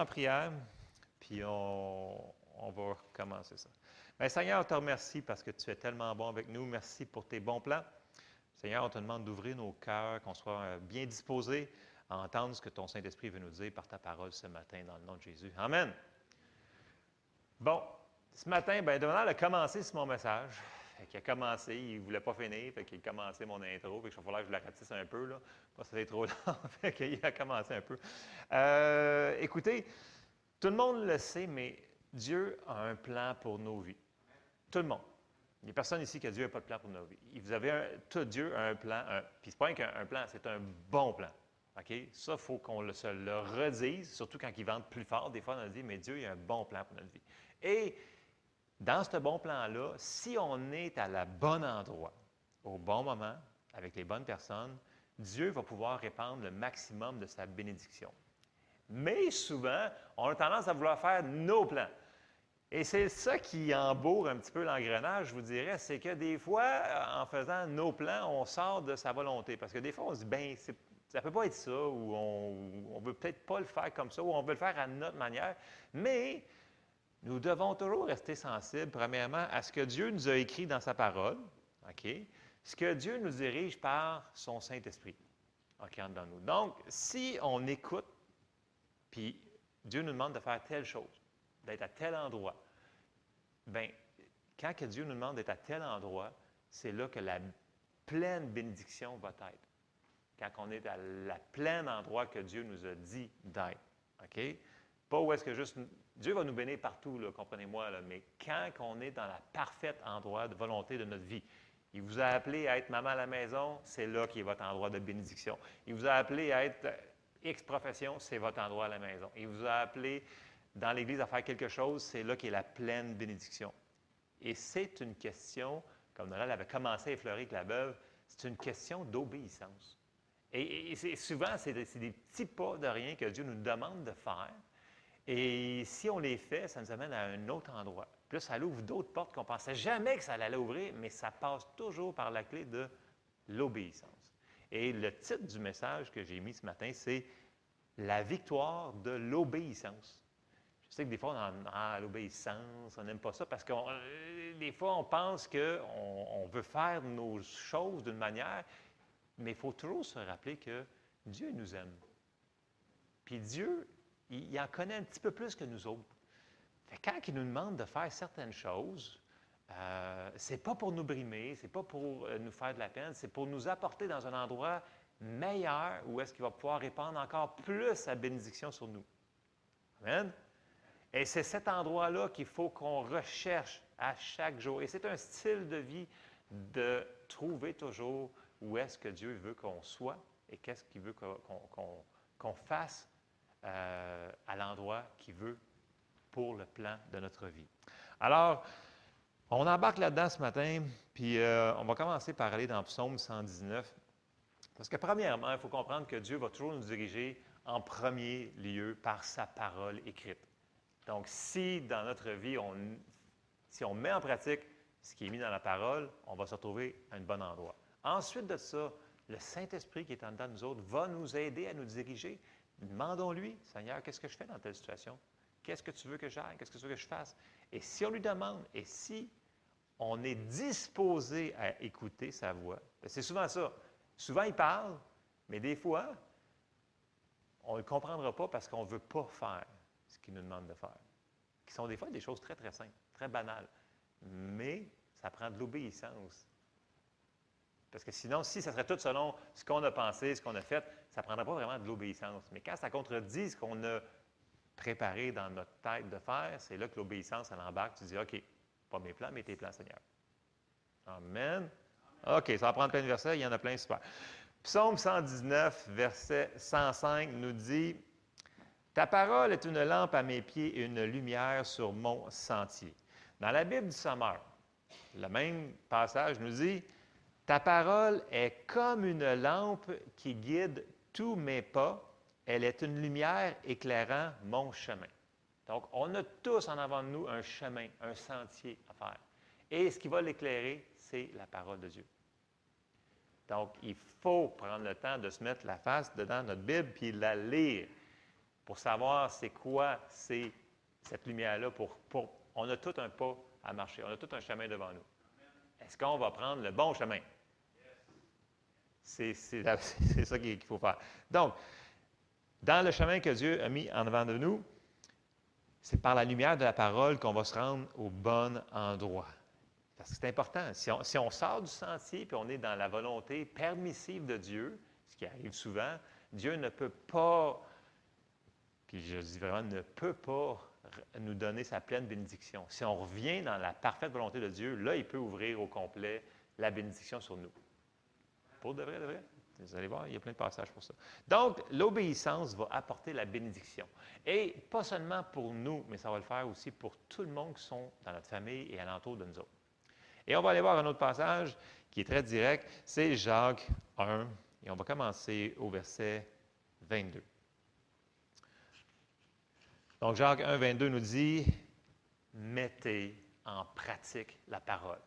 en prière, puis on, va recommencer ça. Bien, Seigneur, on te remercie parce que tu es tellement bon avec nous. Merci pour tes bons plans. Seigneur, on te demande d'ouvrir nos cœurs, qu'on soit bien disposés à entendre ce que ton Saint-Esprit veut nous dire par ta parole ce matin, dans le nom de Jésus. Amen. Bon, ce matin, bien, Donald a commencé sur mon message. Il a commencé, il ne voulait pas finir, fait qu'il a commencé mon intro, fait que je que je le ratisse un peu, là. Pas ça trop long, fait qu'il a commencé un peu. Euh, écoutez, tout le monde le sait, mais Dieu a un plan pour nos vies. Tout le monde. Il n'y a personne ici qui a Dieu n'a pas de plan pour nos vies. Vous un, tout Dieu a un plan, puis ce n'est pas qu'un plan, c'est un bon plan. Ça, il faut qu'on le, se le redise, surtout quand il vente plus fort. Des fois, on a dit, mais Dieu, il a un bon plan pour notre vie. Et dans ce bon plan-là, si on est à la bon endroit, au bon moment, avec les bonnes personnes, Dieu va pouvoir répandre le maximum de sa bénédiction. Mais souvent, on a tendance à vouloir faire nos plans. Et c'est ça qui embourre un petit peu l'engrenage, je vous dirais, c'est que des fois, en faisant nos plans, on sort de sa volonté. Parce que des fois, on se dit, ben, ça ne peut pas être ça, ou on ne veut peut-être pas le faire comme ça, ou on veut le faire à notre manière. Mais nous devons toujours rester sensibles, premièrement, à ce que Dieu nous a écrit dans sa parole? Ce que Dieu nous dirige par son Saint-Esprit, OK, dans nous. Donc, si on écoute, puis Dieu nous demande de faire telle chose, d'être à tel endroit, bien, quand Dieu nous demande d'être à tel endroit, c'est là que la pleine bénédiction va être. Quand on est à la pleine endroit que Dieu nous a dit d'être. OK? Pas où est-ce que juste. Dieu va nous bénir partout, comprenez-moi, mais quand on est dans la parfaite endroit de volonté de notre vie, il vous a appelé à être maman à la maison, c'est là qui est votre endroit de bénédiction. Il vous a appelé à être X profession, c'est votre endroit à la maison. Il vous a appelé dans l'Église à faire quelque chose, c'est là qu'est la pleine bénédiction. Et c'est une question, comme Noël avait commencé à effleurer avec la veuve, c'est une question d'obéissance. Et, souvent, c'est des, petits pas de rien que Dieu nous demande de faire. Et si on les fait, ça nous amène à un autre endroit. Puis ça ouvre d'autres portes qu'on ne pensait jamais que ça allait ouvrir, mais ça passe toujours par la clé de l'obéissance. Et le titre du message que j'ai mis ce matin, c'est La victoire de l'obéissance. Je sais que des fois, on a ah, l'obéissance, on n'aime pas ça parce que euh, des fois, on pense qu'on on veut faire nos choses d'une manière, mais il faut toujours se rappeler que Dieu nous aime. Puis Dieu, il, en connaît un petit peu plus que nous autres. quand il nous demande de faire certaines choses, euh, c'est pas pour nous brimer, c'est pas pour euh, nous faire de la peine, c'est pour nous apporter dans un endroit meilleur où est-ce qu'il va pouvoir répandre encore plus sa bénédiction sur nous. Amen. Et c'est cet endroit-là qu'il faut qu'on recherche à chaque jour. Et c'est un style de vie de trouver toujours où est-ce que Dieu veut qu'on soit et qu'est-ce qu'il veut qu'on fasse euh, à l'endroit qu'il veut pour le plan de notre vie. Alors, on embarque là-dedans ce matin, puis euh, on va commencer par aller dans Psaume 119. Parce que premièrement, il faut comprendre que Dieu va toujours nous diriger en premier lieu par sa parole écrite. Donc, si dans notre vie, on, si on met en pratique ce qui est mis dans la parole, on va se retrouver à un bon endroit. Ensuite de ça, le Saint-Esprit qui est en dedans de nous autres va nous aider à nous diriger. Demandons-lui, Seigneur, qu'est-ce que je fais dans telle situation? Qu'est-ce que tu veux que j'aille? Qu'est-ce que tu veux que je fasse? Et si on lui demande, et si on est disposé à écouter sa voix, c'est souvent ça. Souvent, il parle, mais des fois, on ne le comprendra pas parce qu'on ne veut pas faire ce qu'il nous demande de faire. Qui sont des fois des choses très, très simples, très banales. Mais ça prend de l'obéissance. Parce que sinon, si ça serait tout selon ce qu'on a pensé, ce qu'on a fait, ça ne prendrait pas vraiment de l'obéissance. Mais quand ça contredit ce qu'on a préparé dans notre tête de faire, c'est là que l'obéissance, elle embarque. Tu dis, OK, pas mes plans, mais tes plans, Seigneur. Amen. OK, ça va prendre plein de versets, il y en a plein, super. Psaume 119, verset 105 nous dit ta parole est une lampe à mes pieds et une lumière sur mon sentier. Dans la Bible du Sommeur, le même passage nous dit Ta parole est comme une lampe qui guide tous mes pas. Elle est une lumière éclairant mon chemin. Donc, on a tous en avant de nous un chemin, un sentier à faire. Et ce qui va l'éclairer, c'est la parole de Dieu. Donc, il faut prendre le temps de se mettre la face dedans notre Bible puis la lire pour savoir c'est quoi cette lumière-là. On a tout un pas à marcher, on a tout un chemin devant nous. Est-ce qu'on va prendre le bon chemin? C'est ça qu'il faut faire. Donc, dans le chemin que Dieu a mis en avant de nous, c'est par la lumière de la parole qu'on va se rendre au bon endroit. Parce que c'est important. Si on, si on, sort du sentier et on est dans la volonté permissive de Dieu, ce qui arrive souvent, Dieu ne peut pas, puis je dis vraiment, ne peut pas nous donner sa pleine bénédiction. Si on revient dans la parfaite volonté de Dieu, là, il peut ouvrir au complet la bénédiction sur nous. Pour de vrai, de vrai. Vous allez voir, il y a plein de passages pour ça. Donc, l'obéissance va apporter la bénédiction. Et pas seulement pour nous, mais ça va le faire aussi pour tout le monde qui sont dans notre famille et alentour de nous autres. Et on va aller voir un autre passage qui est très direct, c'est Jacques 1, et on va commencer au verset 22. Donc, Jacques 1, 22 nous dit Mettez en pratique la parole.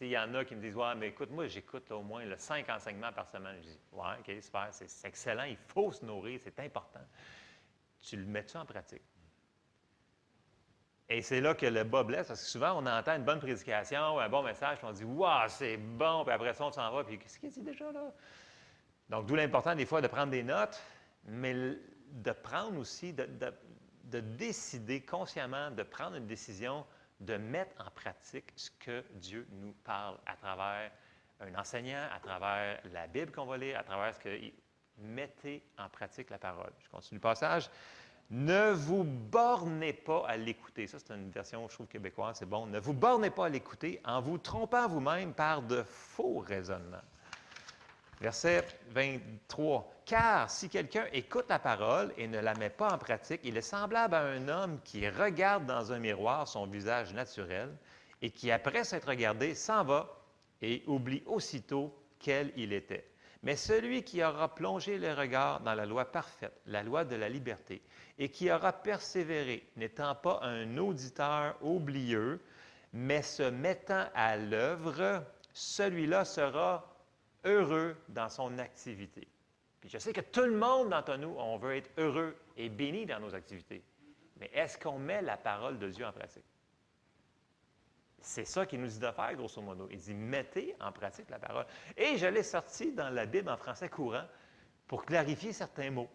Il y en a qui me disent Ouais, mais écoute, moi, j'écoute au moins le cinq enseignements par semaine. Je dis Ouais, OK, super, c'est excellent, il faut se nourrir, c'est important. Tu le mets-tu en pratique? Et c'est là que le bas blesse, parce que souvent, on entend une bonne prédication ou un bon message, puis on dit Waouh, c'est bon, puis après ça, on s'en va, puis qu'est-ce qu'il dit déjà là? Donc, d'où l'important des fois de prendre des notes, mais de prendre aussi, de, de, décider consciemment, de prendre une décision, de mettre en pratique ce que Dieu nous parle à travers un enseignant, à travers la Bible qu'on va lire, à travers ce que. Mettez en pratique la parole. Je continue le passage. Ne vous bornez pas à l'écouter. Ça, c'est une version, je trouve, québécoise, c'est bon. Ne vous bornez pas à l'écouter en vous trompant vous-même par de faux raisonnements. Verset 23. Car si quelqu'un écoute la parole et ne la met pas en pratique, il est semblable à un homme qui regarde dans un miroir son visage naturel et qui, après s'être regardé, s'en va et oublie aussitôt quel il était. Mais celui qui aura plongé le regard dans la loi parfaite, la loi de la liberté, et qui aura persévéré, n'étant pas un auditeur oublieux, mais se mettant à l'œuvre, celui-là sera heureux dans son activité. Puis je sais que tout le monde d'entre nous, on veut être heureux et béni dans nos activités. Mais est-ce qu'on met la parole de Dieu en pratique? C'est ça qu'il nous dit de faire, grosso modo. Il dit mettez en pratique la parole. Et je l'ai sorti dans la Bible en français courant pour clarifier certains mots.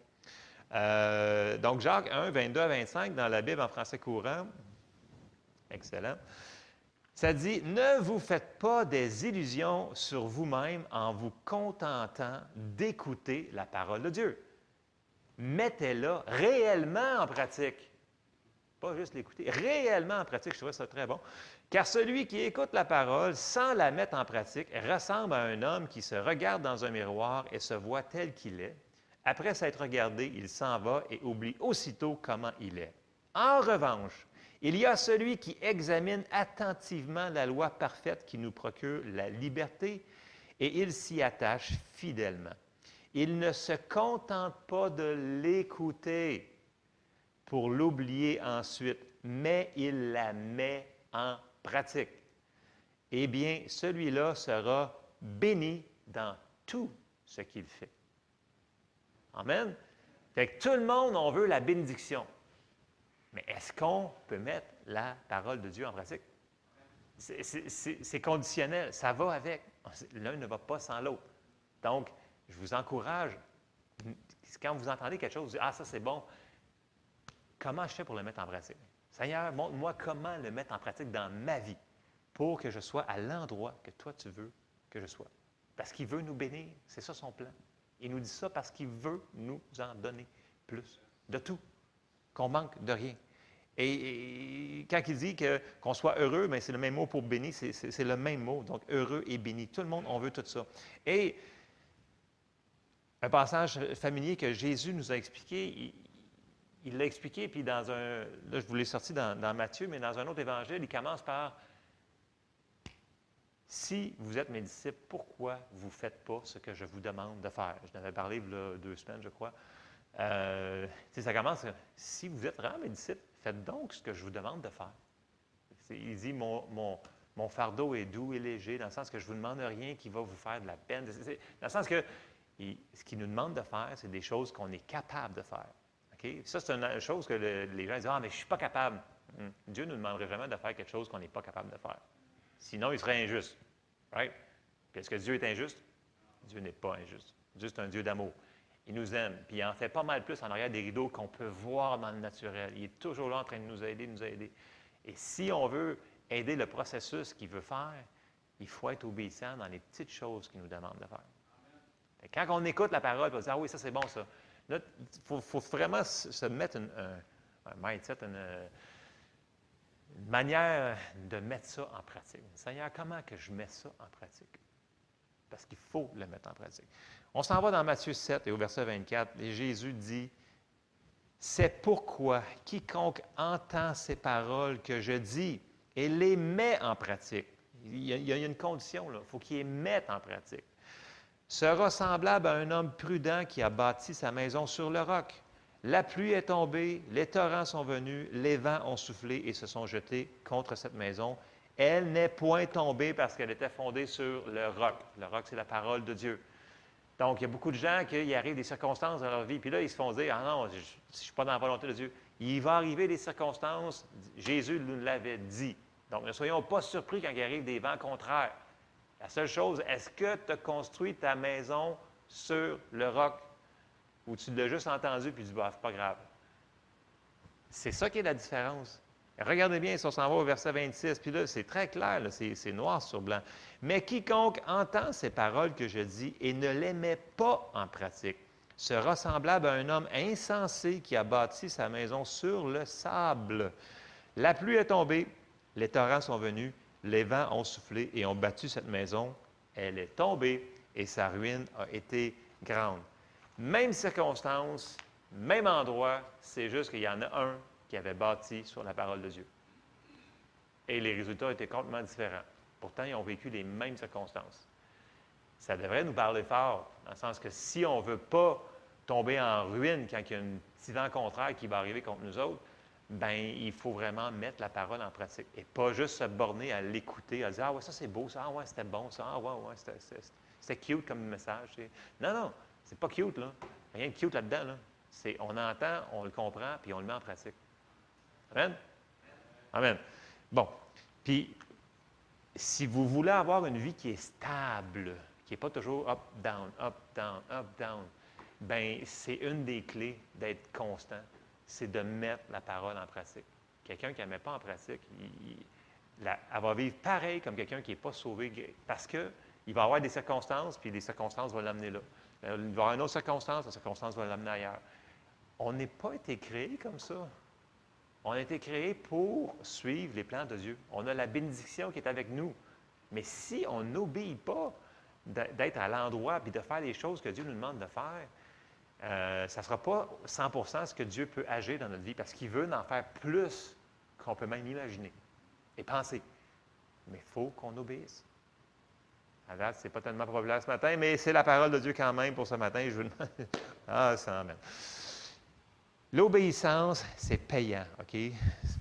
Euh, donc, Jacques 1, 22 à 25, dans la Bible en français courant, excellent, ça dit, ne vous faites pas des illusions sur vous-même en vous contentant d'écouter la parole de Dieu. Mettez-la réellement en pratique. Pas juste l'écouter, réellement en pratique. Je trouvais ça très bon. Car celui qui écoute la parole sans la mettre en pratique ressemble à un homme qui se regarde dans un miroir et se voit tel qu'il est. Après s'être regardé, il s'en va et oublie aussitôt comment il est. En revanche, il y a celui qui examine attentivement la loi parfaite qui nous procure la liberté et il s'y attache fidèlement. Il ne se contente pas de l'écouter pour l'oublier ensuite, mais il la met en pratique. Eh bien, celui-là sera béni dans tout ce qu'il fait. Amen. Fait que tout le monde, on veut la bénédiction. Mais est-ce qu'on peut mettre la parole de Dieu en pratique? C'est conditionnel, ça va avec. L'un ne va pas sans l'autre. Donc, je vous encourage, quand vous entendez quelque chose, vous dites, ah, ça c'est bon, comment je fais pour le mettre en pratique? Seigneur, montre-moi comment le mettre en pratique dans ma vie pour que je sois à l'endroit que toi tu veux que je sois. Parce qu'il veut nous bénir, c'est ça son plan. Il nous dit ça parce qu'il veut nous en donner plus, de tout, qu'on manque de rien. Et, quand il dit qu'on soit heureux, mais c'est le même mot pour béni, c'est le même mot. Donc, heureux et béni. Tout le monde, on veut tout ça. Et un passage familier que Jésus nous a expliqué, il l'a expliqué, puis dans un. Là, je vous l'ai sorti dans, Matthieu, mais dans un autre évangile, il commence par si vous êtes mes disciples, pourquoi vous ne faites pas ce que je vous demande de faire? Je n'avais parlé il y a deux semaines, je crois. Euh, ça commence, si vous êtes vraiment mes faites donc ce que je vous demande de faire. Il dit, mon, mon, fardeau est doux et léger, dans le sens que je ne vous demande rien qui va vous faire de la peine. Dans le sens que ce qu'il nous demande de faire, c'est des choses qu'on est capable de faire. Ça, c'est une chose que les gens disent Ah, mais je ne suis pas capable. Hmm. Dieu nous demanderait jamais de faire quelque chose qu'on n'est pas capable de faire. Sinon, il serait injuste. Right? Est-ce que Dieu est injuste? Dieu n'est pas injuste. Dieu, c'est un Dieu d'amour. Il nous aime, puis il en fait pas mal plus en arrière des rideaux qu'on peut voir dans le naturel. Il est toujours là en train de nous aider, nous aider. Et si on veut aider le processus qu'il veut faire, il faut être obéissant dans les petites choses qu'il nous demande de faire. quand on écoute la parole, on va dire Ah oui, ça c'est bon ça. Il faut, vraiment se mettre un, mindset, une, une, manière de mettre ça en pratique. Seigneur, comment que je mets ça en pratique? Parce qu'il faut le mettre en pratique. On s'en va dans Matthieu 7 et au verset 24, et Jésus dit, C'est pourquoi quiconque entend ces paroles que je dis et les met en pratique, il y a, une condition, il faut qu'il les mette en pratique, sera semblable à un homme prudent qui a bâti sa maison sur le roc. La pluie est tombée, les torrents sont venus, les vents ont soufflé et se sont jetés contre cette maison. Elle n'est point tombée parce qu'elle était fondée sur le roc. Le roc, c'est la parole de Dieu. Donc, il y a beaucoup de gens qui arrivent des circonstances dans leur vie, puis là, ils se font dire Ah non, je ne suis pas dans la volonté de Dieu. Il va arriver des circonstances, Jésus nous l'avait dit. Donc, ne soyons pas surpris quand il arrive des vents contraires. La seule chose, est-ce que tu as construit ta maison sur le roc? Ou tu l'as juste entendu puis tu dis bah, c'est pas grave? C'est ça qui est la différence. Regardez bien, si on s'en va au verset 26, puis là, c'est très clair, c'est noir sur blanc. Mais quiconque entend ces paroles que je dis et ne les met pas en pratique sera semblable à un homme insensé qui a bâti sa maison sur le sable. La pluie est tombée, les torrents sont venus, les vents ont soufflé et ont battu cette maison. Elle est tombée et sa ruine a été grande. Même circonstance, même endroit, c'est juste qu'il y en a un qui avait bâti sur la parole de Dieu. Et les résultats étaient complètement différents. Pourtant, ils ont vécu les mêmes circonstances. Ça devrait nous parler fort, dans le sens que si on ne veut pas tomber en ruine quand il y a un petit vent contraire qui va arriver contre nous autres, ben il faut vraiment mettre la parole en pratique et pas juste se borner à l'écouter, à dire Ah ouais, ça c'est beau, ça, ah ouais, c'était bon, ça, ah ouais, ouais, c'était cute comme message. Non, non, c'est pas cute, là. Rien de cute là-dedans, là. C'est on entend, on le comprend, puis on le met en pratique. Amen? Amen. Bon. Puis, si vous voulez avoir une vie qui est stable, qui n'est pas toujours up, down, up, down, up, down, ben c'est une des clés d'être constant, c'est de mettre la parole en pratique. Quelqu'un qui ne la met pas en pratique, elle va vivre pareil comme quelqu'un qui n'est pas sauvé, parce qu'il va avoir des circonstances, puis les circonstances vont l'amener là. Il va avoir une autre circonstance, la circonstance va l'amener ailleurs. On n'est pas été créé comme ça. On a été créé pour suivre les plans de Dieu. On a la bénédiction qui est avec nous. Mais si on n'obéit pas d'être à l'endroit et de faire les choses que Dieu nous demande de faire, euh, ça ne sera pas 100% ce que Dieu peut agir dans notre vie parce qu'il veut en faire plus qu'on peut même imaginer et penser. Mais il faut qu'on obéisse. À date, ce n'est pas tellement populaire ce matin, mais c'est la parole de Dieu quand même pour ce matin. Je vous demande. ah, ça emmène. L'obéissance, c'est payant, OK? Il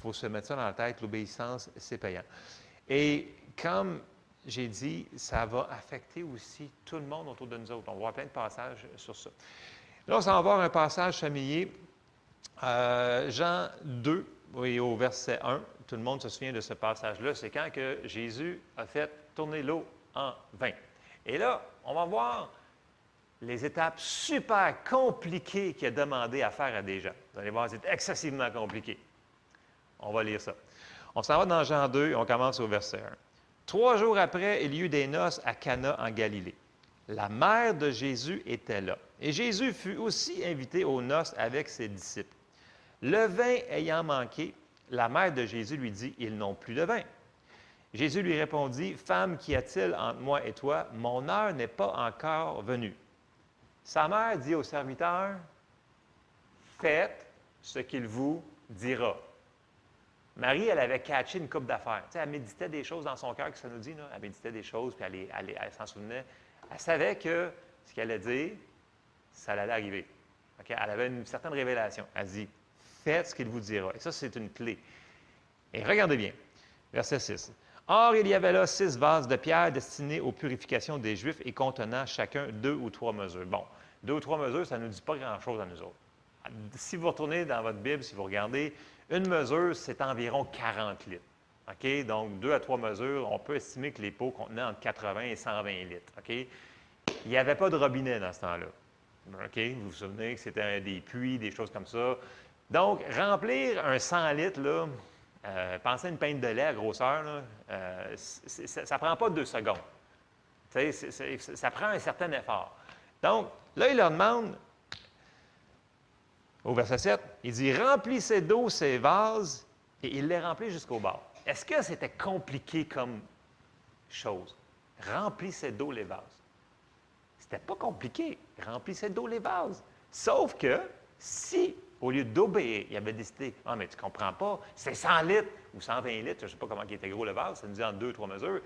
faut se mettre ça dans la tête. L'obéissance, c'est payant. Et comme j'ai dit, ça va affecter aussi tout le monde autour de nous autres. On va voir plein de passages sur ça. Là, on va voir un passage familier. Euh, Jean 2, oui, au verset 1. Tout le monde se souvient de ce passage-là. C'est quand que Jésus a fait tourner l'eau en vin. Et là, on va voir les étapes super compliquées qu'il a demandé à faire à des gens. Vous allez voir, c'est excessivement compliqué. On va lire ça. On s'en va dans Jean 2 et on commence au verset 1. Trois jours après, il y eut des noces à Cana en Galilée. La mère de Jésus était là. Et Jésus fut aussi invité aux noces avec ses disciples. Le vin ayant manqué, la mère de Jésus lui dit, Ils n'ont plus de vin. Jésus lui répondit, Femme, qu'y a-t-il entre moi et toi? Mon heure n'est pas encore venue. Sa mère dit au serviteur, faites ce qu'il vous dira. Marie, elle avait catché une coupe d'affaires. Tu sais, elle méditait des choses dans son cœur, que ça nous dit, elle méditait des choses, puis elle, elle, s'en souvenait. Elle savait que ce qu'elle allait dire, ça allait arriver. Elle avait une certaine révélation. Elle dit, faites ce qu'il vous dira. Et ça, c'est une clé. Et regardez bien, verset 6. Or, il y avait là six vases de pierre destinés aux purifications des Juifs et contenant chacun deux ou trois mesures. Bon, deux ou trois mesures, ça ne nous dit pas grand-chose à nous autres. Si vous retournez dans votre Bible, si vous regardez, une mesure, c'est environ 40 litres. OK? Donc, deux à trois mesures, on peut estimer que les pots contenaient entre 80 et 120 litres. OK? Il n'y avait pas de robinet dans ce temps-là. OK? Vous vous souvenez que c'était des puits, des choses comme ça. Donc, remplir un 100 litres, là, euh, pensez à une pinte de lait à grosseur, euh, ça ne prend pas deux secondes. ça prend un certain effort. Donc, là, il leur demande, au verset 7, il dit Remplissez d'eau ces vases, et il les remplit jusqu'au bord. Est-ce que c'était compliqué comme chose? Remplissez d'eau les vases. C'était pas compliqué. Remplissez d'eau les vases. Sauf que si, au lieu d'obéir, il avait décidé Ah, mais tu ne comprends pas, c'est 100 litres ou 120 litres, je ne sais pas comment il était gros le vase, ça nous dit en deux, trois mesures.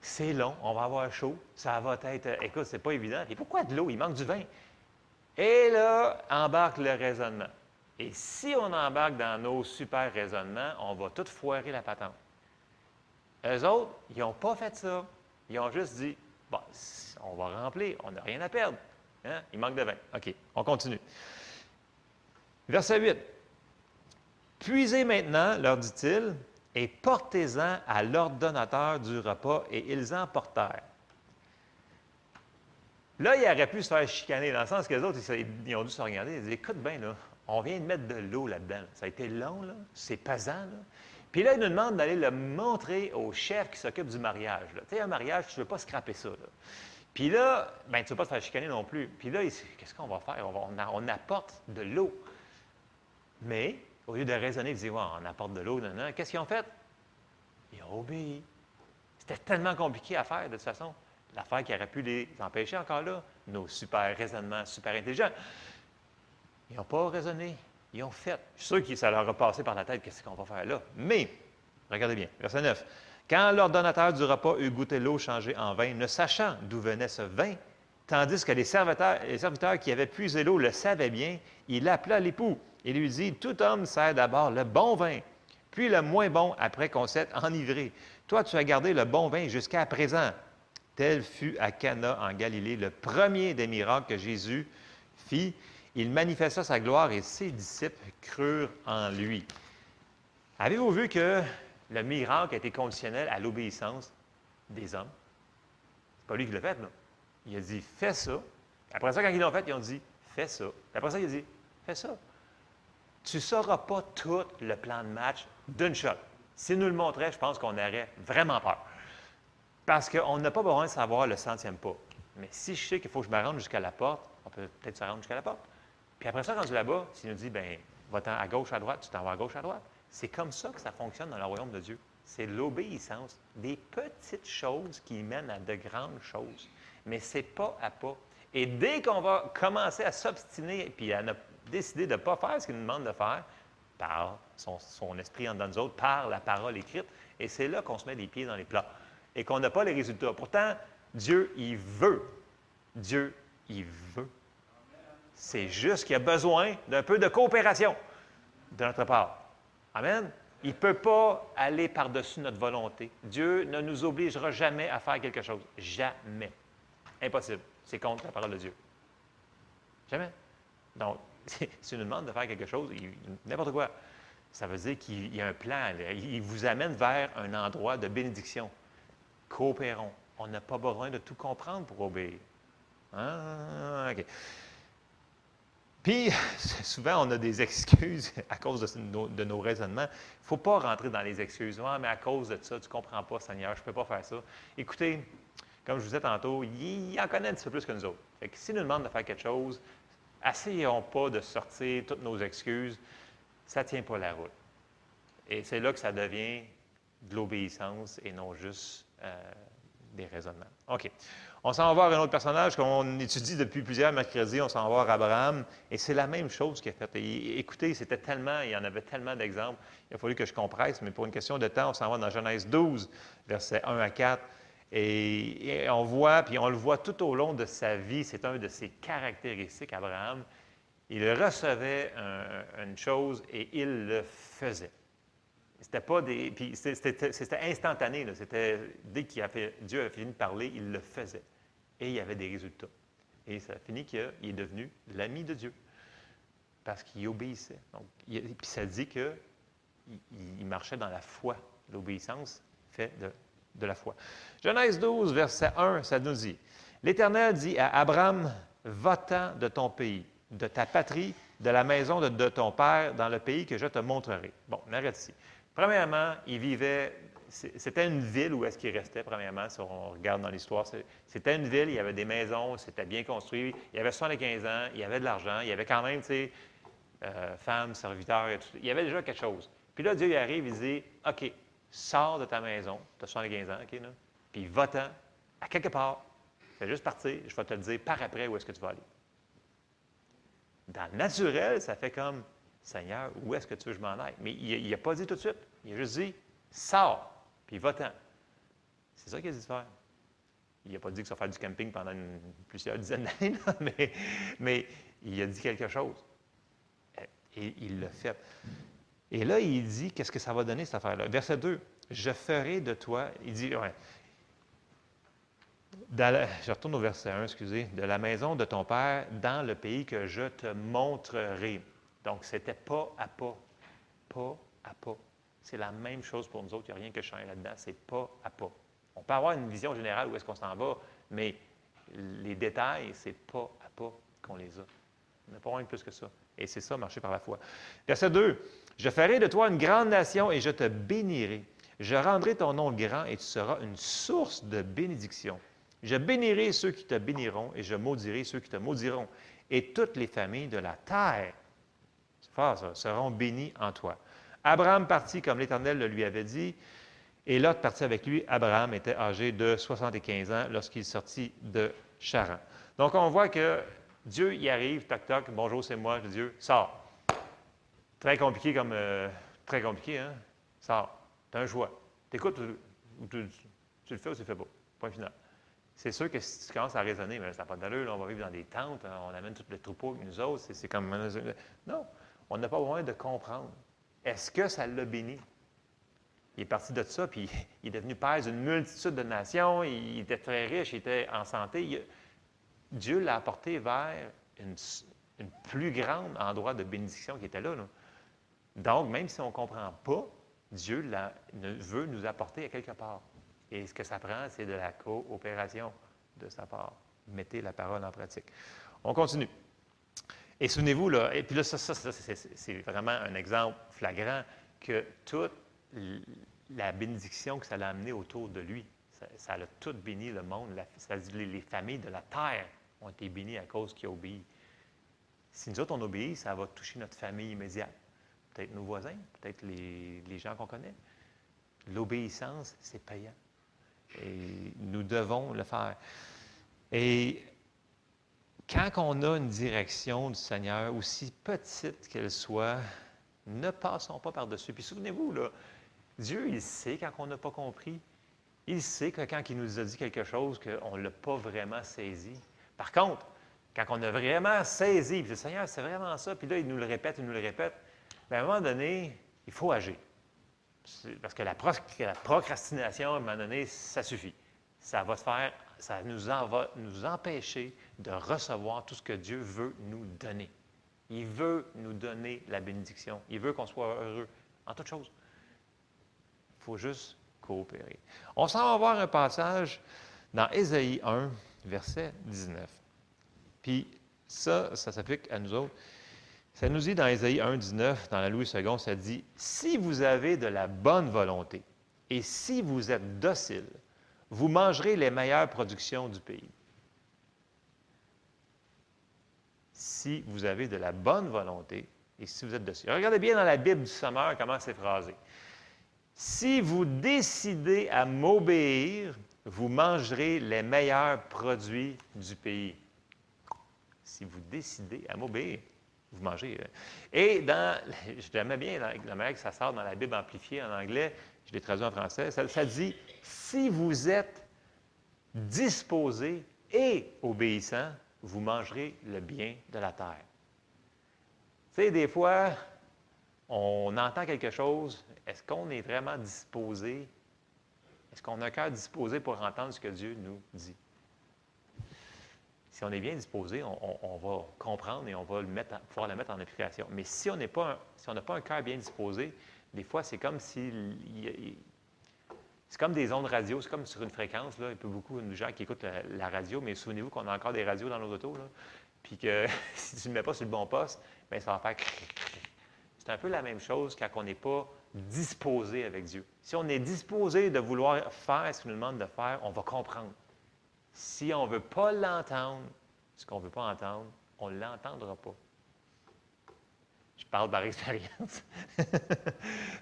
C'est long, on va avoir chaud, ça va être. Écoute, c'est pas évident. Et pourquoi de l'eau? Il manque du vin. Et là, embarque le raisonnement. Et si on embarque dans nos super raisonnements, on va tout foirer la patente. Eux autres, ils n'ont pas fait ça. Ils ont juste dit, bon, on va remplir, on n'a rien à perdre. Hein? Il manque de vin. OK, on continue. Verset 8. Puisez maintenant, leur dit-il, et portez-en à l'ordonnateur du repas, et ils en portèrent. Là, il aurait pu se faire chicaner, dans le sens que les autres, ils, ont dû se regarder. Ils disent Écoute bien, là, on vient de mettre de l'eau là-dedans. Ça a été long, là. c'est pesant. Là. Puis là, il nous demande d'aller le montrer au chef qui s'occupe du mariage. Tu sais, un mariage, tu ne veux pas scraper ça. Puis là, ben, tu ne veux pas te faire chicaner non plus. Puis là, qu'est-ce qu'on va faire? On, apporte de l'eau. Mais, au lieu de raisonner, ils disent ouais, on apporte de l'eau, qu'est-ce qu'ils ont fait? Ils ont obéi. C'était tellement compliqué à faire, de toute façon. L'affaire qui aurait pu les empêcher encore là, nos super raisonnements, super intelligents. Ils n'ont pas raisonné, ils ont fait. Je suis sûr que ça leur a passé par la tête, qu'est-ce qu'on va faire là? Mais, regardez bien, verset 9. Quand l'ordonnateur du repas eut goûté l'eau changée en vin, ne sachant d'où venait ce vin, tandis que les serviteurs, les serviteurs qui avaient puisé l'eau le savaient bien, il appela l'époux et lui dit Tout homme sert d'abord le bon vin, puis le moins bon après qu'on s'est enivré. Toi, tu as gardé le bon vin jusqu'à présent. Tel fut à Cana en Galilée le premier des miracles que Jésus fit. Il manifesta sa gloire et ses disciples crurent en lui. Avez-vous vu que le miracle été conditionnel à l'obéissance des hommes? C'est pas lui qui l'a fait, non? Il a dit, fais ça. Après ça, quand ils l'ont fait, ils ont dit, fais ça. après ça, il a dit, fais ça. Tu ne sauras pas tout le plan de match d'une shot. S'il nous le montrait, je pense qu'on aurait vraiment peur. Parce qu'on n'a pas besoin de savoir le centième pas. Mais si je sais qu'il faut que je me rende jusqu'à la porte, on peut peut-être se rendre jusqu'à la porte. Puis après ça, quand je là-bas, s'il nous dit, ben, va-t'en à gauche, à droite, tu t'en vas à gauche, à droite. C'est comme ça que ça fonctionne dans le royaume de Dieu. C'est l'obéissance. Des petites choses qui mènent à de grandes choses. Mais c'est pas à pas. Et dès qu'on va commencer à s'obstiner puis à décider de ne pas faire ce qu'il nous demande de faire, par son, esprit en dans nous autres, par la parole écrite, et c'est là qu'on se met les pieds dans les plats et qu'on n'a pas les résultats. Pourtant, Dieu, il veut. Dieu, il veut. C'est juste qu'il y a besoin d'un peu de coopération de notre part. Amen. Il ne peut pas aller par-dessus notre volonté. Dieu ne nous obligera jamais à faire quelque chose. Jamais. Impossible. C'est contre la parole de Dieu. Jamais. Donc, s'il nous demande de faire quelque chose, n'importe quoi, ça veut dire qu'il y a un plan. Il vous amène vers un endroit de bénédiction coopérons. On n'a pas besoin de tout comprendre pour obéir. Ah. Puis, souvent, on a des excuses à cause de nos, raisonnements. Il ne faut pas rentrer dans les excuses. Ah, mais à cause de ça, tu ne comprends pas, Seigneur, je ne peux pas faire ça. Écoutez, comme je vous disais tantôt, il, en connaît un petit peu plus que nous autres. Fait s'il nous demande de faire quelque chose, essayons pas de sortir toutes nos excuses. Ça ne tient pas la route. Et c'est là que ça devient de l'obéissance et non juste euh, des raisonnements. OK. On s'en va voir un autre personnage qu'on étudie depuis plusieurs mercredis. On s'en va voir Abraham. Et c'est la même chose qu'il a fait. écoutez, c'était tellement, il y en avait tellement d'exemples. Il a fallu que je compresse, mais pour une question de temps, on s'en va dans Genèse 12, versets 1 à 4. Et, on voit, puis on le voit tout au long de sa vie, c'est un de ses caractéristiques, Abraham. Il recevait une chose et il le faisait. C'était pas des. Puis c'était instantané. C'était dès qu'il Dieu a fini de parler, il le faisait. Et il y avait des résultats. Et ça a fini qu'il est devenu l'ami de Dieu. parce qu'il obéissait. Puis ça dit qu'il il marchait dans la foi. L'obéissance fait de, de la foi. Genèse 12, verset 1, ça nous dit, L'Éternel dit à Abraham, va-t'en de ton pays, de ta patrie, de la maison de, ton père, dans le pays que je te montrerai. Bon, on arrête ici. Premièrement, il vivait, c'était une ville où est-ce qu'il restait, premièrement, si on regarde dans l'histoire. C'était une ville, il y avait des maisons, c'était bien construit, il y avait 75 ans, il y avait de l'argent, il y avait quand même, tu sais, euh, femmes, serviteurs, il y avait déjà quelque chose. Puis là, Dieu il arrive, il dit, OK, sors de ta maison, tu as 75 ans, OK, là, puis va-t'en à quelque part, fais juste partir, je vais te le dire par après où est-ce que tu vas aller. Dans le naturel, ça fait comme, Seigneur, où est-ce que tu veux que je m'en aille? Mais il n'a pas dit tout de suite. Il a juste dit, sors, puis va-t'en. C'est ça qu'il a dit de faire. Il n'a pas dit que ça va faire du camping pendant plusieurs dizaines d'années, mais, mais, il a dit quelque chose. Et il l'a fait. Et là, il dit, qu'est-ce que ça va donner, cette affaire-là? Verset 2, je ferai de toi, il dit, je retourne au verset 1, excusez, de la maison de ton père dans le pays que je te montrerai. Donc, c'était pas à pas. Pas à pas. C'est la même chose pour nous autres. Il n'y a rien que change là-dedans. C'est pas à pas. On peut avoir une vision générale où est-ce qu'on s'en va, mais les détails, c'est pas à pas qu'on les a. On n'a pas rien de plus que ça. Et c'est ça, marcher par la foi. Verset 2. Je ferai de toi une grande nation et je te bénirai. Je rendrai ton nom grand et tu seras une source de bénédiction. Je bénirai ceux qui te béniront et je maudirai ceux qui te maudiront. Et toutes les familles de la terre, seront bénies en toi. Abraham partit comme l'Éternel le lui avait dit, et Lot partit avec lui. Abraham était âgé de 75 ans lorsqu'il sortit de Charan. Donc on voit que Dieu y arrive, toc toc, bonjour c'est moi, Dieu, sors. Très compliqué comme, euh, très compliqué, hein? Sors. Tu as un choix. T'écoutes ou tu, le fais ou tu le fais pas. Point final. C'est sûr que si tu commences à raisonner, mais ça n'a pas d'allure, on va vivre dans des tentes, hein, on amène tout le troupeau avec nous autres, c'est comme... Non, on n'a pas besoin de comprendre. Est-ce que ça l'a béni? Il est parti de ça, puis il est devenu père d'une multitude de nations, il était très riche, il était en santé. Dieu l'a apporté vers une, plus grande endroit de bénédiction qui était là, Donc, même si on ne comprend pas, Dieu veut nous apporter à quelque part. Et ce que ça prend, c'est de la coopération de sa part. Mettez la parole en pratique. On continue. Et souvenez-vous, là, et puis là, ça, c'est vraiment un exemple flagrant que toute la bénédiction que ça a amené autour de lui, ça, a tout béni le monde. Ça, les, les familles de la terre ont été bénies à cause qu'il a obéi. Si nous autres, on obéit, ça va toucher notre famille immédiate. Peut-être nos voisins, peut-être les, les gens qu'on connaît. L'obéissance, c'est payant. Et nous devons le faire. Et quand on a une direction du Seigneur, aussi petite qu'elle soit, ne passons pas par-dessus. Puis souvenez-vous, là, Dieu, il sait quand on n'a pas compris. Il sait que quand il nous a dit quelque chose, qu'on ne l'a pas vraiment saisi. Par contre, quand on a vraiment saisi, puis le Seigneur, c'est vraiment ça, puis là, il nous le répète, il nous le répète, bien, à un moment donné, il faut agir. Parce que la, procrastination, à un moment donné, ça suffit. Ça va se faire, ça nous va nous empêcher de recevoir tout ce que Dieu veut nous donner. Il veut nous donner la bénédiction. Il veut qu'on soit heureux en toute chose. Il faut juste coopérer. On s'en va voir un passage dans Ésaïe 1, verset 19. Puis ça, ça s'applique à nous autres. Ça nous dit dans Ésaïe 1, 19, dans la Louis II, ça dit Si vous avez de la bonne volonté et si vous êtes docile, vous mangerez les meilleures productions du pays. Si vous avez de la bonne volonté et si vous êtes docile. Regardez bien dans la Bible du Sommeur comment c'est phrasé. Si vous décidez à m'obéir, vous mangerez les meilleurs produits du pays. Si vous décidez à m'obéir vous mangez. Euh. Et dans, j'aimais bien la manière que ça sort dans la Bible amplifiée en anglais, je l'ai traduit en français, ça, dit si vous êtes disposé et obéissant, vous mangerez le bien de la terre. Tu sais, des fois, on entend quelque chose, est-ce qu'on est vraiment disposé? Est-ce qu'on a un cœur disposé pour entendre ce que Dieu nous dit? si on est bien disposé, on, va comprendre et on va le mettre, pouvoir le mettre en application. Mais si on n'a pas un cœur bien disposé, des fois, c'est comme si c'est comme des ondes radio, c'est comme sur une fréquence. Là. Il y a beaucoup de gens qui écoutent la, radio, mais souvenez-vous qu'on a encore des radios dans nos autos. Là. Puis que si tu ne mets pas sur le bon poste, bien, ça va faire C'est un peu la même chose quand on n'est pas disposé avec Dieu. Si on est disposé de vouloir faire ce qu'il nous demande de faire, on va comprendre. Si on ne veut pas l'entendre, ce qu'on ne veut pas entendre, on ne l'entendra pas. Je parle par expérience. tu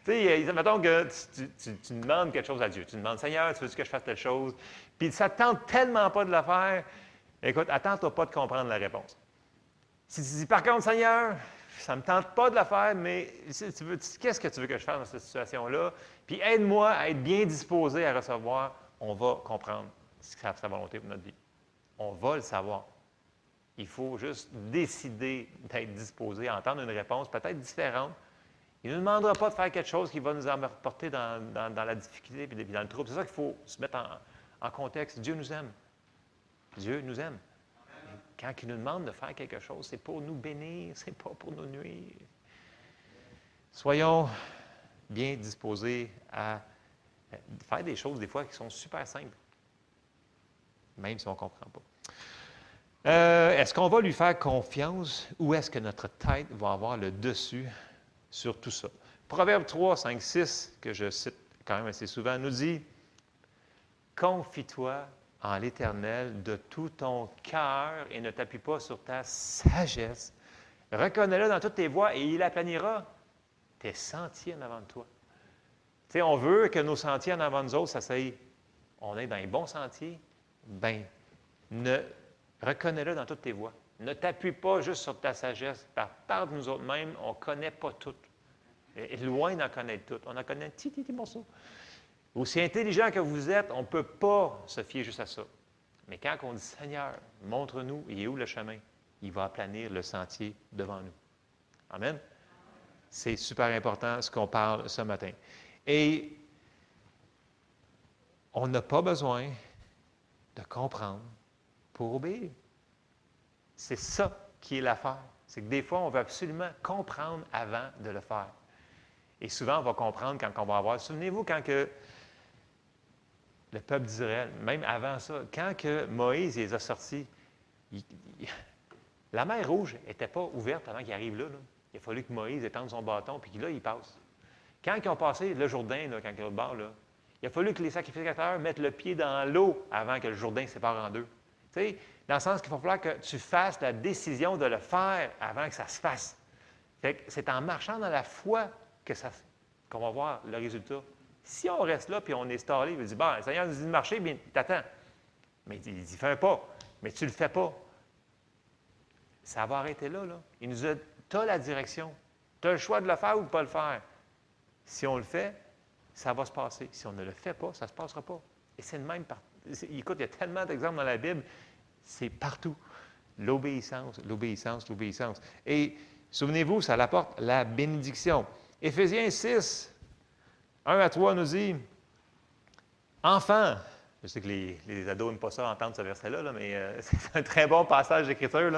sais, mettons que tu, demandes quelque chose à Dieu. Tu demandes, Seigneur, tu veux que je fasse telle chose? Puis ça ne tente tellement pas de le faire. Écoute, attends-toi pas de comprendre la réponse. Si tu dis, par contre, Seigneur, ça ne me tente pas de le faire, mais qu'est-ce que tu veux que je fasse dans cette situation-là? Puis aide-moi à être bien disposé à recevoir. On va comprendre ce que sa volonté pour notre vie. On va le savoir. Il faut juste décider d'être disposé à entendre une réponse peut-être différente. Il ne nous demandera pas de faire quelque chose qui va nous apporter dans, la difficulté et dans le trouble. C'est ça qu'il faut se mettre en, contexte. Dieu nous aime. Dieu nous aime. Quand il nous demande de faire quelque chose, c'est pour nous bénir, c'est pas pour nous nuire. Soyons bien disposés à faire des choses des fois qui sont super simples, même si on ne comprend pas. Euh, est-ce qu'on va lui faire confiance ou est-ce que notre tête va avoir le dessus sur tout ça? Proverbe 3, 5, 6, que je cite quand même assez souvent, nous dit Confie-toi en l'Éternel de tout ton cœur et ne t'appuie pas sur ta sagesse. Reconnais-le dans toutes tes voies et il aplanira tes sentiers en avant de toi. Tu sais, on veut que nos sentiers en avant de nous autres, ça soit, on est dans les bons sentiers. Ben, ne reconnais-le dans toutes tes voies. Ne t'appuie pas juste sur ta sagesse. Par part de nous autres mêmes, on ne connaît pas tout. Et loin d'en connaître tout. On en connaît un petit, petit morceau. Aussi intelligent que vous êtes, on ne peut pas se fier juste à ça. Mais quand on dit Seigneur, montre-nous, il est où le chemin? Il va aplanir le sentier devant nous. Amen. C'est super important ce qu'on parle ce matin. Et on n'a pas besoin de comprendre pour obéir. C'est ça qui est l'affaire. C'est que des fois, on veut absolument comprendre avant de le faire. Et souvent, on va comprendre quand on va avoir. Souvenez-vous quand que le peuple d'Israël, même avant ça, quand que Moïse les a sortis, la mer Rouge n'était pas ouverte avant qu'il arrive là, Il a fallu que Moïse étende son bâton, puis là, il passe. Quand ils ont passé le Jourdain, quand il est au bord, il a fallu que les sacrificateurs mettent le pied dans l'eau avant que le Jourdain sépare en deux. Tu sais, dans le sens qu'il va falloir que tu fasses la décision de le faire avant que ça se fasse. c'est en marchant dans la foi que ça, qu'on va voir le résultat. Si on reste là puis on est stallé, il dire Bon, le Seigneur nous dit de marcher, bien, t'attends. Mais il dit Fais un pas, mais tu ne le fais pas. Ça va arrêter là. là. Il nous a Tu as la direction. Tu as le choix de le faire ou de ne pas le faire. Si on le fait, ça va se passer. Si on ne le fait pas, ça ne se passera pas. Et c'est le même. Écoute, il y a tellement d'exemples dans la Bible. C'est partout. L'obéissance, l'obéissance, l'obéissance. Et souvenez-vous, ça apporte la bénédiction. Éphésiens 6, 1 à 3 nous dit Enfants, je sais que les, ados n'aiment pas ça entendre ce verset-là, mais euh, c'est un très bon passage d'écriture.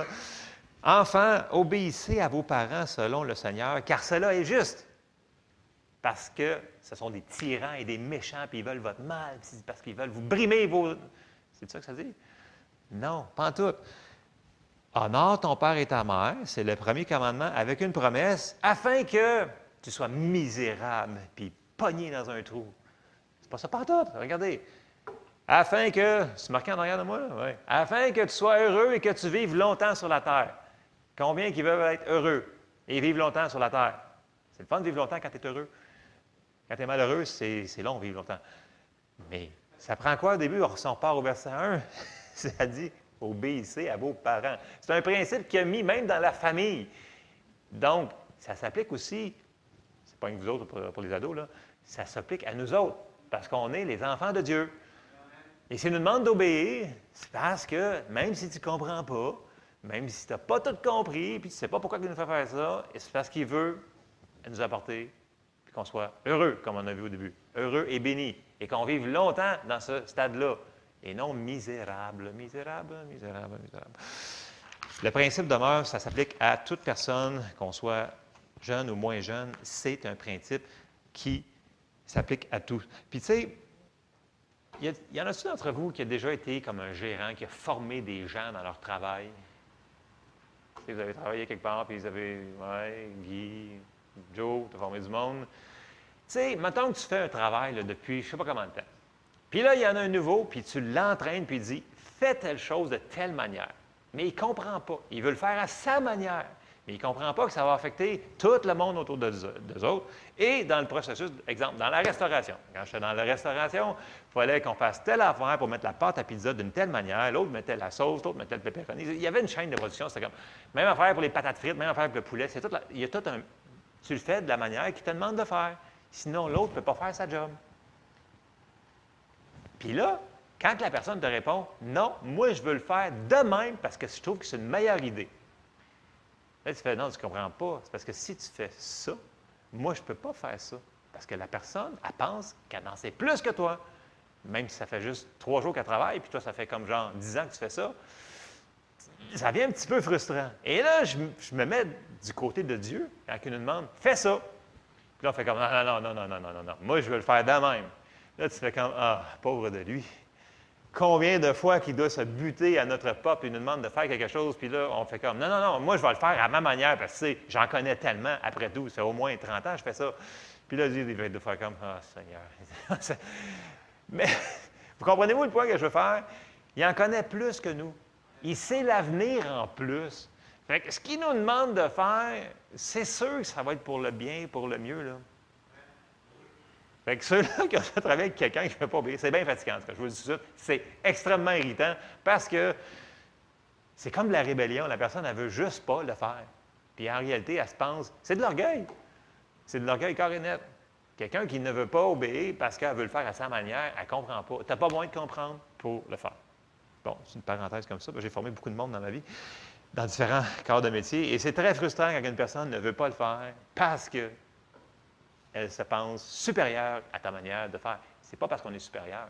Enfants, obéissez à vos parents selon le Seigneur, car cela est juste. Parce que ce sont des tyrans et des méchants, puis ils veulent votre mal, parce qu'ils veulent vous brimer vos. C'est ça que ça dit? Non, pas en tout. Honore ton père et ta mère, c'est le premier commandement, avec une promesse, afin que tu sois misérable, puis pogné dans un trou. C'est pas ça partout. Regardez. Afin que, c'est marqué en arrière de moi, là? Afin que tu sois heureux et que tu vives longtemps sur la terre. Combien qui veulent être heureux et vivre longtemps sur la terre? C'est le fun de vivre longtemps quand tu es heureux. Quand tu es malheureux, c'est, long vivre longtemps. Mais ça prend quoi au début? On part au verset 1. ça dit obéissez à vos parents. C'est un principe qui a mis même dans la famille. Donc, ça s'applique aussi, c'est pas que vous autres pour, les ados, là, ça s'applique à nous autres, parce qu'on est les enfants de Dieu. Et s'il nous demande d'obéir, c'est parce que même si tu ne comprends pas, même si tu n'as pas tout compris, puis tu ne sais pas pourquoi il nous fait faire ça, c'est parce qu'il veut nous apporter, puis qu'on soit heureux, comme on a vu au début, heureux et béni, et qu'on vive longtemps dans ce stade-là. et non misérable, misérable, misérable, misérable. Le principe demeure, ça s'applique à toute personne, qu'on soit jeune ou moins jeune, c'est un principe qui s'applique à tous. Puis tu sais, il y, en a-tu d'entre vous qui a déjà été comme un gérant, qui a formé des gens dans leur travail? vous avez travaillé quelque part, puis vous avez, ouais, Guy, Joe, tu as formé du monde. Tu sais, maintenant que tu fais un travail depuis je ne sais pas combien de temps. Puis là, il y en a un nouveau, puis tu l'entraînes, puis il dit Fais telle chose de telle manière. Mais il ne comprend pas. Il veut le faire à sa manière. Mais il ne comprend pas que ça va affecter tout le monde autour de d'eux autres. Et dans le processus, exemple, dans la restauration. Quand j'étais dans la restauration, il fallait qu'on fasse telle affaire pour mettre la pâte à pizza d'une telle manière, l'autre mettait la sauce, l'autre mettait le pepperoni. Il y avait une chaîne de production, c'était comme même affaire pour les patates frites, même affaire pour le poulet. Tout il y a tout un. Tu le fais de la manière qu'il te demande de faire. Sinon, l'autre ne peut pas faire sa job. Puis là, quand la personne te répond Non, moi, je veux le faire de même parce que je trouve que c'est une meilleure idée. Là, tu fais Non, tu ne comprends pas. C'est parce que si tu fais ça, moi, je ne peux pas faire ça. Parce que la personne, elle pense qu'elle en sait plus que toi. Même si ça fait juste trois jours qu'elle travaille, puis toi, ça fait comme genre dix ans que tu fais ça. Ça devient un petit peu frustrant. Et là, je, me mets du côté de Dieu quand il nous demande Fais ça. Puis là, on fait comme Non, non, non, non, non, non, non, non. Moi, je veux le faire de même. Là, tu fais comme Ah, pauvre de lui. Combien de fois qu'il doit se buter à notre pop et nous demande de faire quelque chose, puis là, on fait comme Non, non, non, moi, je vais le faire à ma manière parce que j'en connais tellement. Après tout, c'est au moins 30 ans je fais ça. Puis là, il va de faire comme Ah, Seigneur. Mais vous comprenez-vous le point que je veux faire? Il en connaît plus que nous. Il sait l'avenir en plus. Fait que ce qu'il nous demande de faire, c'est sûr que ça va être pour le bien, pour le mieux. Là. Fait que ceux-là qui ont travaillé avec quelqu'un qui ne fait pas obéir, c'est bien fatigant, je vous dis tout de suite. C'est extrêmement irritant parce que c'est comme de la rébellion. La personne, elle ne veut juste pas le faire. Puis en réalité, elle se pense, c'est de l'orgueil. C'est de l'orgueil carré net. Quelqu'un qui ne veut pas obéir parce qu'elle veut le faire à sa manière, elle ne comprend pas. Tu n'as pas besoin de comprendre pour le faire. Bon, c'est une parenthèse comme ça. J'ai formé beaucoup de monde dans ma vie, dans différents corps de métier. Et c'est très frustrant quand une personne ne veut pas le faire parce que elle se pense supérieure à ta manière de faire. Ce n'est pas parce qu'on est supérieur.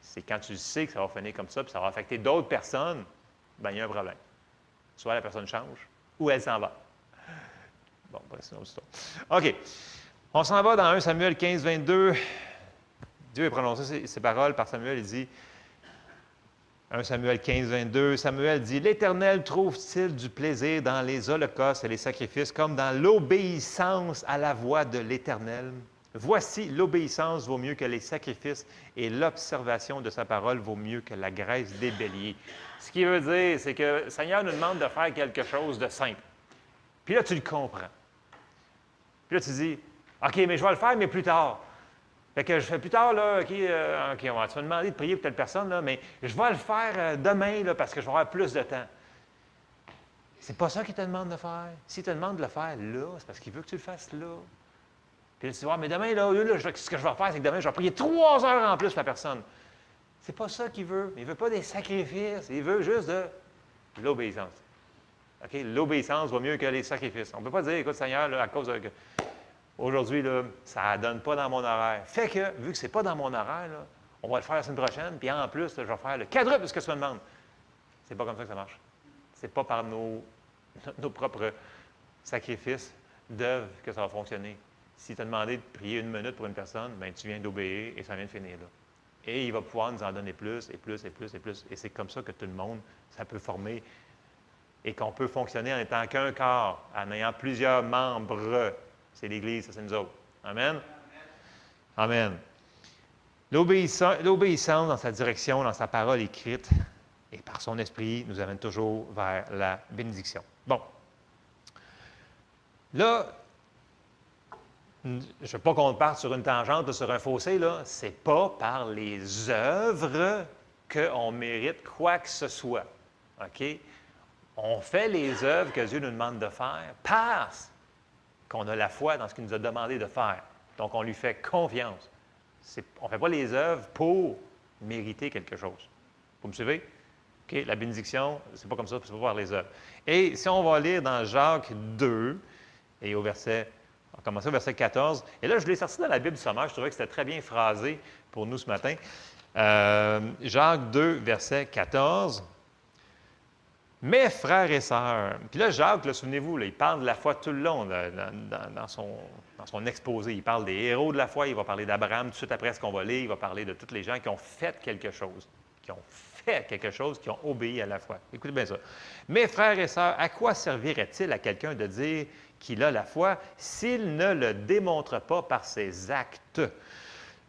C'est quand tu sais que ça va finir comme ça, puis ça va affecter d'autres personnes, bien, il y a un problème. Soit la personne change, ou elle s'en va. Bon, c'est une autre histoire. OK. On s'en va dans 1 Samuel 15, 22. Dieu a prononcé ces paroles par Samuel. Il dit 1 Samuel 15, 22, Samuel dit, L'Éternel trouve-t-il du plaisir dans les holocaustes et les sacrifices comme dans l'obéissance à la voix de l'Éternel? Voici, l'obéissance vaut mieux que les sacrifices et l'observation de sa parole vaut mieux que la graisse des béliers. Ce qui veut dire, c'est que le Seigneur nous demande de faire quelque chose de simple. Puis là, tu le comprends. Puis là, tu dis, OK, mais je vais le faire, mais plus tard. Fait que je fais plus tard, là, OK, euh, on demander de prier pour telle personne, là, mais je vais le faire euh, demain, là, parce que je vais avoir plus de temps. C'est pas ça qu'il te demande de faire. S'il te demande de le faire là, c'est parce qu'il veut que tu le fasses là. Puis tu dis, mais demain, là, là, ce que je vais faire, c'est que demain, je vais prier trois heures en plus pour la personne. C'est pas ça qu'il veut. Il veut pas des sacrifices. Il veut juste de l'obéissance. OK? L'obéissance va mieux que les sacrifices. On ne peut pas dire, écoute, Seigneur, à cause de. Aujourd'hui, ça ne donne pas dans mon horaire. Fait que, vu que ce n'est pas dans mon horaire, on va le faire la semaine prochaine, puis en plus, je vais faire le quadruple de ce que tu me demandes. C'est pas comme ça que ça marche. Ce n'est pas par nos, propres sacrifices d'œuvre que ça va fonctionner. Si tu as demandé de prier une minute pour une personne, bien, tu viens d'obéir et ça vient de finir. Et il va pouvoir nous en donner plus et plus et plus et plus. Et c'est comme ça que tout le monde, ça peut former et qu'on peut fonctionner en étant qu'un corps, en ayant plusieurs membres c'est l'Église, c'est nous autres. Amen? Amen. L'obéissance dans sa direction, dans sa parole écrite et par son esprit nous amène toujours vers la bénédiction. Bon. Là, je ne veux pas qu'on parte sur une tangente sur un fossé, là. Ce n'est pas par les œuvres qu'on mérite quoi que ce soit. OK? On fait les œuvres que Dieu nous demande de faire parce qu'on a la foi dans ce qu'il nous a demandé de faire. Donc, on lui fait confiance. On ne fait pas les œuvres pour mériter quelque chose. Vous me suivez? OK, la bénédiction, c'est pas comme ça, c'est pas voir les œuvres. Et si on va lire dans Jacques 2, et au verset, on va commencer au verset 14, et là, je l'ai sorti dans la Bible du sommaire, je trouvais que c'était très bien phrasé pour nous ce matin. Euh, Jacques 2, verset 14. Mes frères et sœurs. Puis là, Jacques, souvenez-vous, il parle de la foi tout le long dans, son, dans, son, exposé. Il parle des héros de la foi, il va parler d'Abraham tout de suite après ce qu'on va lire, il va parler de tous les gens qui ont fait quelque chose, qui ont fait quelque chose, qui ont obéi à la foi. Écoutez bien ça. Mes frères et sœurs, à quoi servirait-il à quelqu'un de dire qu'il a la foi s'il ne le démontre pas par ses actes?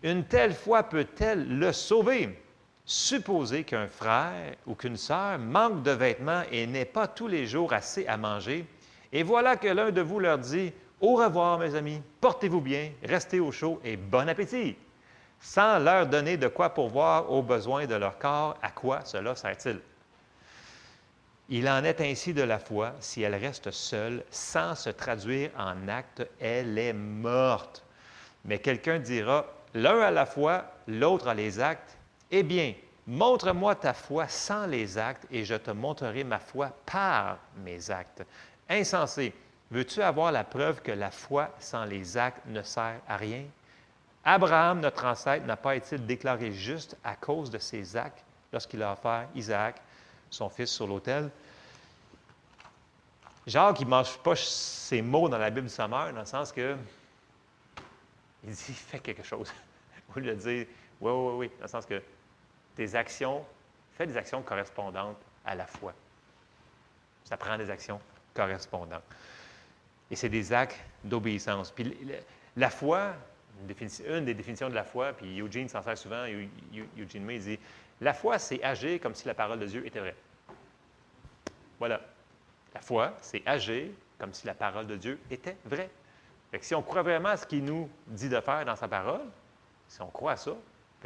Une telle foi peut-elle le sauver? Supposez qu'un frère ou qu'une sœur manque de vêtements et n'ait pas tous les jours assez à manger, et voilà que l'un de vous leur dit Au revoir, mes amis, portez-vous bien, restez au chaud et bon appétit, sans leur donner de quoi pourvoir aux besoins de leur corps, à quoi cela sert-il? Il en est ainsi de la foi, si elle reste seule, sans se traduire en acte, elle est morte. Mais quelqu'un dira, l'un à la foi, l'autre à les actes, eh bien, montre-moi ta foi sans les actes et je te montrerai ma foi par mes actes. Insensé, veux-tu avoir la preuve que la foi sans les actes ne sert à rien? Abraham, notre ancêtre, n'a pas été déclaré juste à cause de ses actes lorsqu'il a offert Isaac, son fils, sur l'autel? Jacques, il ne mange pas ses mots dans la Bible sa dans le sens que il dit fais quelque chose. Au lieu de dire oui, oui, oui, dans le sens que tes actions, fais des actions correspondantes à la foi. Ça prend des actions correspondantes. Et c'est des actes d'obéissance. Puis la foi, une, des définitions de la foi, puis Eugene s'en sert souvent, Eugene May dit La foi, c'est agir comme si la parole de Dieu était vraie. Voilà. La foi, c'est agir comme si la parole de Dieu était vraie. Si on croit vraiment à ce qu'il nous dit de faire dans sa parole, si on croit à ça,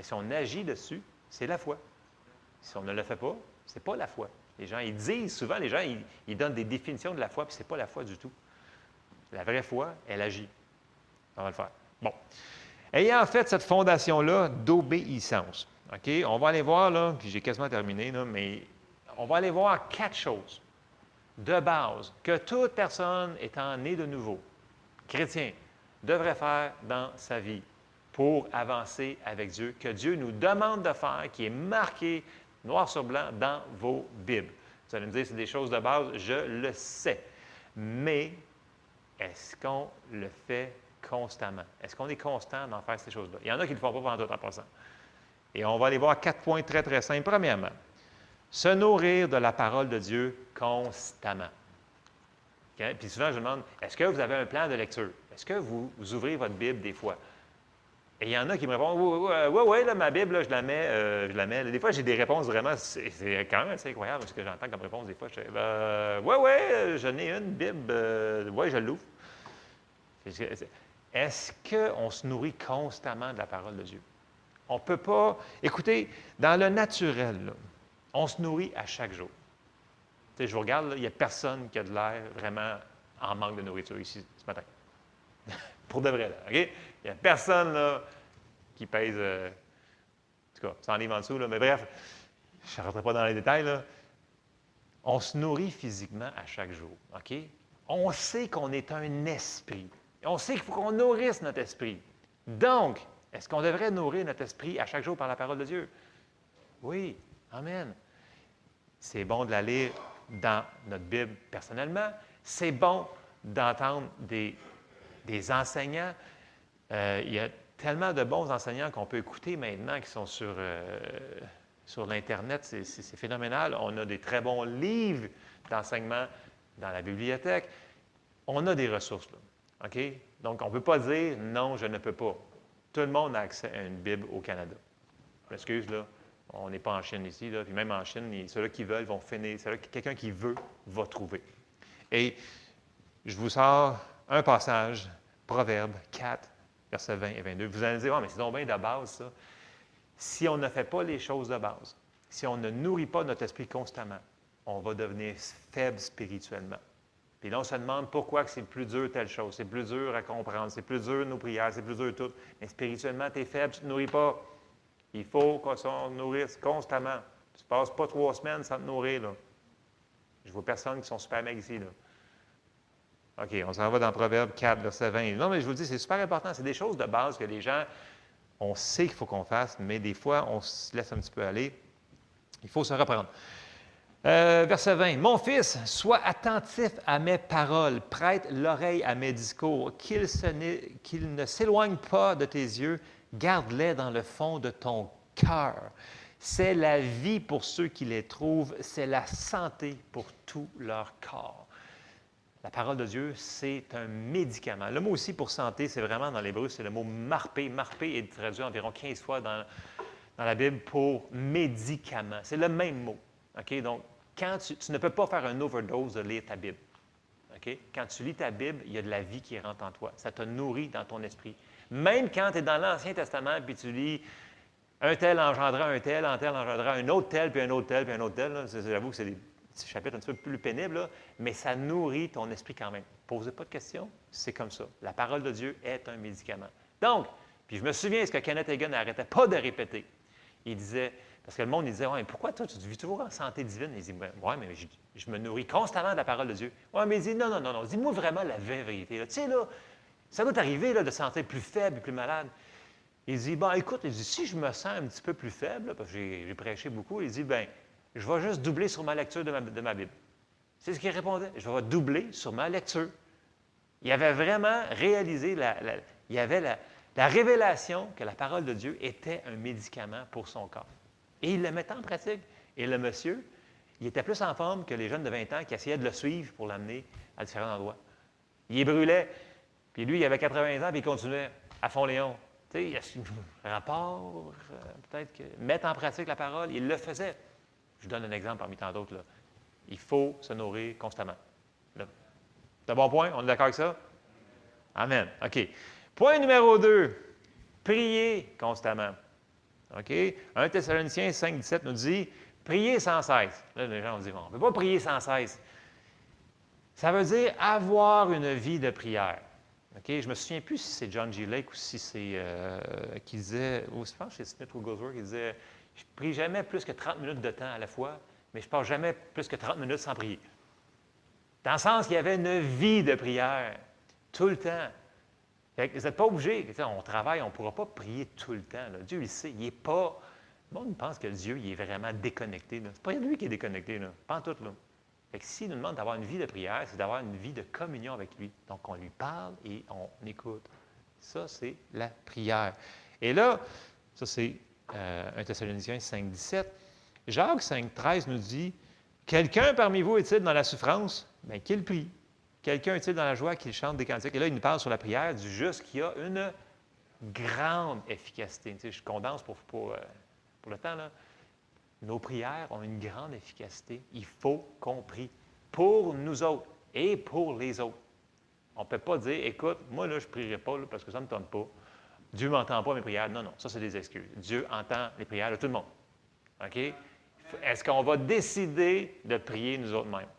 si on agit dessus, c'est la foi. Si on ne le fait pas, ce n'est pas la foi. Les gens, ils disent souvent, les gens, ils, donnent des définitions de la foi, puis ce n'est pas la foi du tout. La vraie foi, elle agit. On va le faire. Bon. Ayant fait cette fondation-là d'obéissance, OK? On va aller voir, là, puis j'ai quasiment terminé, mais on va aller voir quatre choses de base que toute personne étant née de nouveau, chrétien, devrait faire dans sa vie pour avancer avec Dieu, que Dieu nous demande de faire, qui est marqué noir sur blanc dans vos Bibles. Vous allez me dire, c'est des choses de base, je le sais. Mais est-ce qu'on le fait constamment? Est-ce qu'on est constant dans faire ces choses-là? Il y en a qui ne le font pas pendant tout en passant. Et on va aller voir quatre points très, très simples. Premièrement, se nourrir de la parole de Dieu constamment. Puis souvent, je demande, est-ce que vous avez un plan de lecture? Est-ce que vous ouvrez votre Bible des fois? Et il y en a qui me répondent Oui, oui, oui, là, ma Bible, je la mets. Euh, je la mets. Des fois, j'ai des réponses vraiment. C'est quand même incroyable ce que j'entends comme réponse. Des fois, je dis ben, Oui, oui, j'en ai une Bible. Euh, oui, je l'ouvre. Est-ce qu'on se nourrit constamment de la parole de Dieu? On ne peut pas. Écoutez, dans le naturel, on se nourrit à chaque jour. je vous regarde, il n'y a personne qui a de l'air vraiment en manque de nourriture ici ce matin. Pour de vrai, là. OK? Il n'y a personne là, qui pèse. Euh, en tout cas, sans livre en dessous, là, mais bref, je ne rentrerai pas dans les détails. Là. On se nourrit physiquement à chaque jour. OK? On sait qu'on est un esprit. On sait qu'il faut qu'on nourrisse notre esprit. Donc, est-ce qu'on devrait nourrir notre esprit à chaque jour par la parole de Dieu? Oui. Amen. C'est bon de la lire dans notre Bible personnellement. C'est bon d'entendre des, des enseignants. Euh, il y a tellement de bons enseignants qu'on peut écouter maintenant qui sont sur, euh, sur l'Internet. C'est phénoménal. On a des très bons livres d'enseignement dans la bibliothèque. On a des ressources. OK? Donc, on ne peut pas dire non, je ne peux pas. Tout le monde a accès à une Bible au Canada. Je là. On n'est pas en Chine ici. Puis même en Chine, ceux-là qui veulent vont finir. Quelqu'un qui veut va trouver. Et je vous sors un passage, Proverbe 4, versets 20 et 22. Vous allez dire, oh, mais c'est donc bien de base, ça. Si on ne fait pas les choses de base, si on ne nourrit pas notre esprit constamment, on va devenir faible spirituellement. Puis là, on se demande pourquoi c'est plus dur telle chose, c'est plus dur à comprendre, c'est plus dur nos prières, c'est plus dur tout. Mais spirituellement, tu es faible, tu ne te nourris pas. Il faut qu'on se nourrisse constamment. Tu ne passes pas trois semaines sans te nourrir. Là. Je vois personne qui sont super. Là. OK, on s'en va dans Proverbe 4, verset 20. Non, mais je vous dis, c'est super important. C'est des choses de base que les gens on sait qu'il faut qu'on fasse, mais des fois, on se laisse un petit peu aller. Il faut se reprendre. Euh, verset 20. Mon fils, sois attentif à mes paroles, prête l'oreille à mes discours, qu'ils ne s'éloignent pas de tes yeux, garde-les dans le fond de ton cœur. C'est la vie pour ceux qui les trouvent, c'est la santé pour tout leur corps. La parole de Dieu, c'est un médicament. Le mot aussi pour santé, c'est vraiment dans l'hébreu, c'est le mot marpé. Marpé est traduit environ 15 fois dans, dans la Bible pour médicament. C'est le même mot. Donc, quand tu, ne peux pas faire un overdose de lire ta Bible. OK? Quand tu lis ta Bible, il y a de la vie qui rentre en toi. Ça te nourrit dans ton esprit. Même quand tu es dans l'Ancien Testament, puis tu lis un tel engendra un tel, un tel engendra un autre tel, puis un autre tel, puis un autre tel. J'avoue que c'est des petits chapitres un petit peu plus pénibles, mais ça nourrit ton esprit quand même. Posez pas de questions, c'est comme ça. La parole de Dieu est un médicament. Donc, puis je me souviens ce que Kenneth Hagin n'arrêtait pas de répéter. Il disait, parce que le monde il disait, ouais, pourquoi toi, tu vis toujours en santé divine? Il dit, ouais, mais je, me nourris constamment de la parole de Dieu. Oui, mais il dit, non, non, non, non, dis-moi vraiment la vérité. Tu sais, là, ça doit t'arriver de sentir plus faible, plus malade. Il dit, bon, écoute, il dit, si je me sens un petit peu plus faible, parce que j'ai prêché beaucoup, il dit, ben, je vais juste doubler sur ma lecture de ma, Bible. C'est ce qu'il répondait. Je vais doubler sur ma lecture. Il avait vraiment réalisé, la, il y avait la, la, révélation que la parole de Dieu était un médicament pour son corps. Et il le mettait en pratique. Et le monsieur, il était plus en forme que les jeunes de 20 ans qui essayaient de le suivre pour l'amener à différents endroits. Il brûlait. Puis lui, il avait 80 ans, puis il continuait à fond Léon. Tu sais, il y a un rapport, euh, peut-être que mettre en pratique la parole, il le faisait. Je donne un exemple parmi tant d'autres. Il faut se nourrir constamment. C'est un bon point? On est d'accord avec ça? Amen. OK. Point numéro 2. Prier constamment. OK? 1 Thessaloniciens 5, 17 nous dit prier sans cesse. Là, les gens vont dire on ne peut pas prier sans cesse. Ça veut dire avoir une vie de prière. OK? Je ne me souviens plus si c'est John G. Lake ou si c'est euh, qui disait, ou je pense que c'est Smith Wigglesworth qui disait Je ne prie jamais plus que 30 minutes de temps à la fois, mais je ne passe jamais plus que 30 minutes sans prier. Dans le sens qu'il y avait une vie de prière tout le temps. vous n'êtes pas obligé. On travaille, on ne pourra pas prier tout le temps. Dieu, il sait. Il n'est pas. Le monde pense que Dieu, il est vraiment déconnecté. Ce n'est pas lui qui est déconnecté. Là. Pas en tout. Là. Fait que s'il nous demande d'avoir une vie de prière, c'est d'avoir une vie de communion avec lui. Donc, on lui parle et on écoute. Ça, c'est la prière. Et là, ça, c'est euh, 1 Thessaloniciens 5, 17. Jacques 5, 13 nous dit Quelqu'un parmi vous est-il dans la souffrance? Bien, qu'il prie. Quelqu'un est-il dans la joie qu'il chante des cantiques? Et là, il nous parle sur la prière du juste qui a une grande efficacité. Je condense pour, pour, euh, pour le temps. Là. Nos prières ont une grande efficacité. Il faut qu'on prie pour nous autres et pour les autres. On ne peut pas dire, écoute, moi, là, je ne prierai pas parce que ça ne me tente pas. Dieu ne m'entend pas mes prières. Non, non, ça, c'est des excuses. Dieu entend les prières de tout le monde. OK? Est-ce qu'on va décider de prier nous autres mêmes?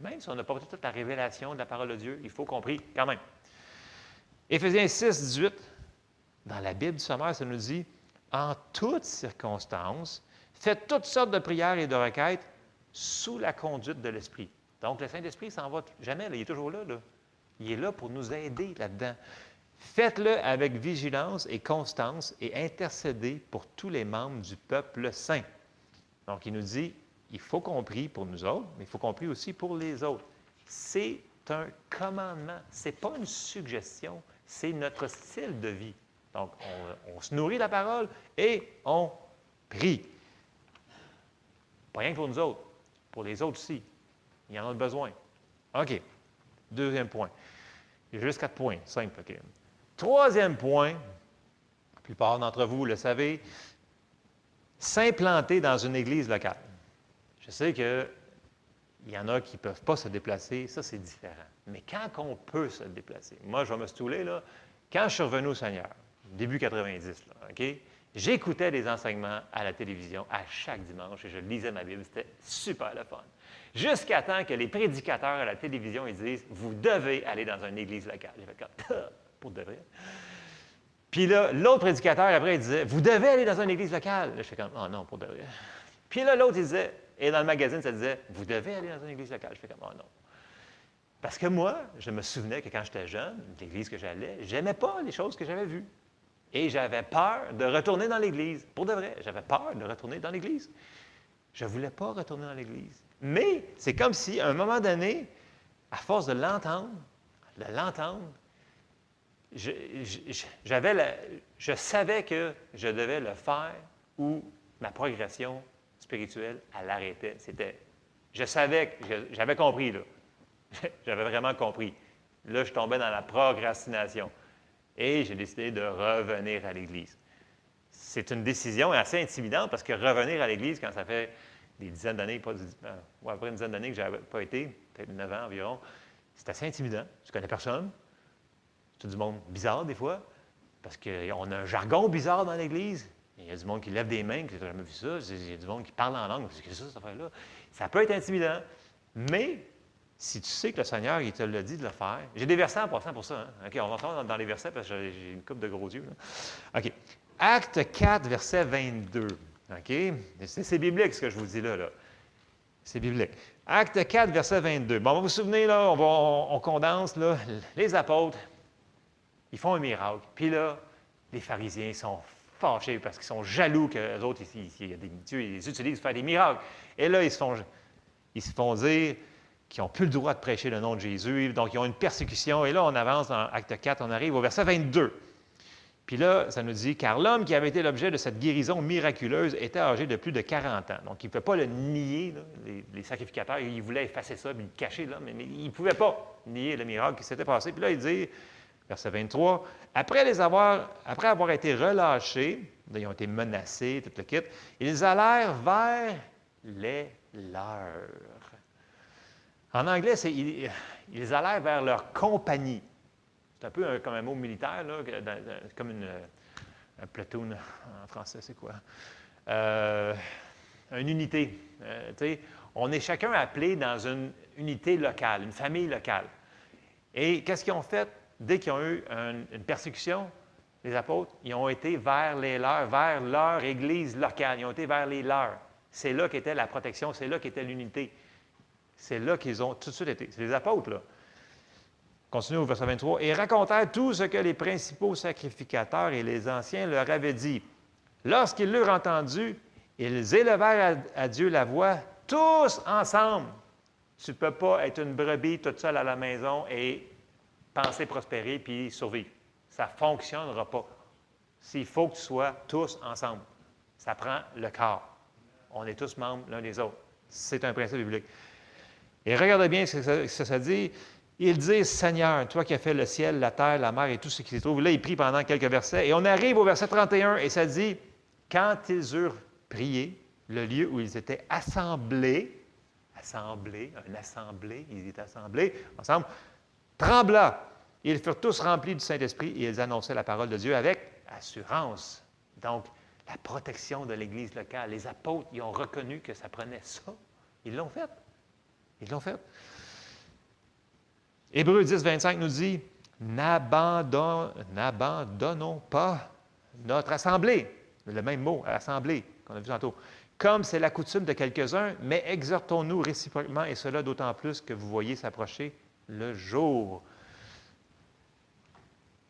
Même si on n'a pas toute la révélation de la parole de Dieu, il faut qu'on prie quand même. Éphésiens 6, 18, dans la Bible du sommaire, ça nous dit En toutes circonstances, Faites toutes sortes de prières et de requêtes sous la conduite de l'Esprit. Donc, le Saint-Esprit s'en va jamais, il est toujours là, là. Il est là pour nous aider là-dedans. Faites-le avec vigilance et constance et intercédez pour tous les membres du peuple saint. Donc, il nous dit, il faut qu'on prie pour nous autres, mais il faut qu'on prie aussi pour les autres. C'est un commandement, ce n'est pas une suggestion, c'est notre style de vie. Donc, on, se nourrit de la parole et on prie. Pas rien que pour nous autres, pour les autres aussi. Il y en a besoin. OK. Deuxième point. Il y a juste quatre points. Simple. OK. Troisième point, la plupart d'entre vous le savez, s'implanter dans une église locale. Je sais qu'il y en a qui ne peuvent pas se déplacer, ça c'est différent. Mais quand on peut se déplacer, moi je vais me stouler, là, quand je suis revenu au Seigneur, début 90, là, OK? J'écoutais des enseignements à la télévision à chaque dimanche et je lisais ma Bible. C'était super le fun. Jusqu'à temps que les prédicateurs à la télévision ils disent Vous devez aller dans une église locale. J'ai fait comme Pour de vrai. Puis là, l'autre prédicateur après, il disait Vous devez aller dans une église locale. je fais comme Oh non, pour de vrai. Puis là, l'autre, il disait Et dans le magazine, ça disait Vous devez aller dans une église locale. Je fais comme Oh non. Parce que moi, je me souvenais que quand j'étais jeune, l'église que j'allais, j'aimais pas les choses que j'avais vues. Et j'avais peur de retourner dans l'Église. Pour de vrai, j'avais peur de retourner dans l'Église. Je ne voulais pas retourner dans l'Église. Mais c'est comme si, à un moment donné, à force de l'entendre, de l'entendre, je, savais que je devais le faire ou ma progression spirituelle, elle l'arrêtait. C'était, je savais j'avais compris, là. J'avais vraiment compris. Là, je tombais dans la procrastination. Et j'ai décidé de revenir à l'Église. C'est une décision assez intimidante parce que revenir à l'Église, quand ça fait des dizaines d'années, pas euh, après une dizaine d'années que je n'avais pas été, peut-être neuf ans environ, c'est assez intimidant. Je ne connais personne? C'est du monde bizarre des fois, parce qu'on a un jargon bizarre dans l'Église. Il y a du monde qui lève des mains, qui n'a jamais vu ça? Il y a du monde qui parle en langue. C'est ça, cette affaire-là? Ça peut être intimidant. Mais si tu sais que le Seigneur, il te l'a dit de le faire. J'ai des versets en passant pour ça. Hein. OK, on va entrer dans les versets parce que j'ai une coupe de gros yeux. OK. Acte 4, verset 22. OK? C'est biblique ce que je vous dis là. là. C'est biblique. Acte 4, verset 22. Bon, vous vous souvenez, là, on, on, condense, là, les apôtres, ils font un miracle. Puis là, les pharisiens sont fâchés parce qu'ils sont jaloux que les autres, ici, il y a des dieux, ils les utilisent pour faire des miracles. Et là, ils se font, ils font dire qu'ils n'ont plus le droit de prêcher le nom de Jésus. Donc, ils ont une persécution. Et là, on avance dans Acte 4, on arrive au verset 22. Puis là, ça nous dit, car l'homme qui avait été l'objet de cette guérison miraculeuse était âgé de plus de 40 ans. Donc, il ne peut pas le nier, les, sacrificateurs, ils voulaient effacer ça, puis le cacher, là, mais, il ne pouvait pas nier le miracle qui s'était passé. Puis là, il dit, verset 23, après, les avoir, après avoir été relâchés, ils ont été menacés, tout le kit, ils allèrent vers les leurs. En anglais, c'est ils, allèrent vers leur compagnie. C'est un peu comme un mot militaire, là, comme une, un platoon en français, c'est quoi? Euh, une unité. Euh, on est chacun appelé dans une unité locale, une famille locale. Et qu'est-ce qu'ils ont fait? Dès qu'ils ont eu une persécution? Les apôtres, ils ont été vers les leurs, vers leur église locale. Ils ont été vers les leurs. C'est là qu'était la protection, c'est là qu'était l'unité. C'est là qu'ils ont tout de suite été. C'est les apôtres, là. Continue au verset 23. Et racontèrent tout ce que les principaux sacrificateurs et les anciens leur avaient dit. Lorsqu'ils l'eurent entendu, ils élevèrent à, Dieu la voix, tous ensemble. Tu ne peux pas être une brebis toute seule à la maison et penser prospérer puis survivre. Ça ne fonctionnera pas. S'il faut que tu sois tous ensemble. Ça prend le corps. On est tous membres l'un des autres. C'est un principe biblique. Et regardez bien ce que ça dit. Ils Seigneur, toi qui as fait le ciel, la terre, la mer et tout ce qui s'y trouve. Là, il prie pendant quelques versets. Et on arrive au verset 31 et ça dit, quand ils eurent prié, le lieu où ils étaient assemblés, assemblés, un assemblée, ils étaient assemblés ensemble, trembla. Ils furent tous remplis du Saint-Esprit et ils annonçaient la parole de Dieu avec assurance. Donc, la protection de l'Église locale. Les apôtres, ils ont reconnu que ça prenait ça. Ils l'ont fait. Ils l'ont fait. Hébreu 10, 25 nous dit N'abandonnons pas notre assemblée. Le même mot, assemblée, qu'on a vu tantôt. Comme c'est la coutume de quelques-uns, mais exhortons-nous réciproquement, et cela d'autant plus que vous voyez s'approcher le jour.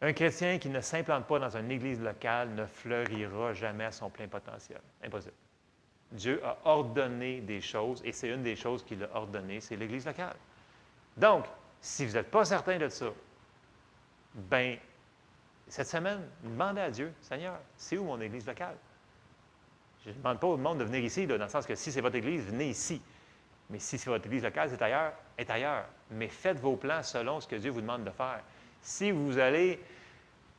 Un chrétien qui ne s'implante pas dans une église locale ne fleurira jamais à son plein potentiel. Impossible. Dieu a ordonné des choses, et c'est une des choses qu'il a ordonnées, c'est l'église locale. Donc, si vous n'êtes pas certain de ça, ben cette semaine, demandez à Dieu, Seigneur, c'est où mon église locale? Je ne demande pas au monde de venir ici, dans le sens que si c'est votre église, venez ici. Mais si c'est votre église locale, c'est ailleurs, est ailleurs. Mais faites vos plans selon ce que Dieu vous demande de faire. Si vous allez,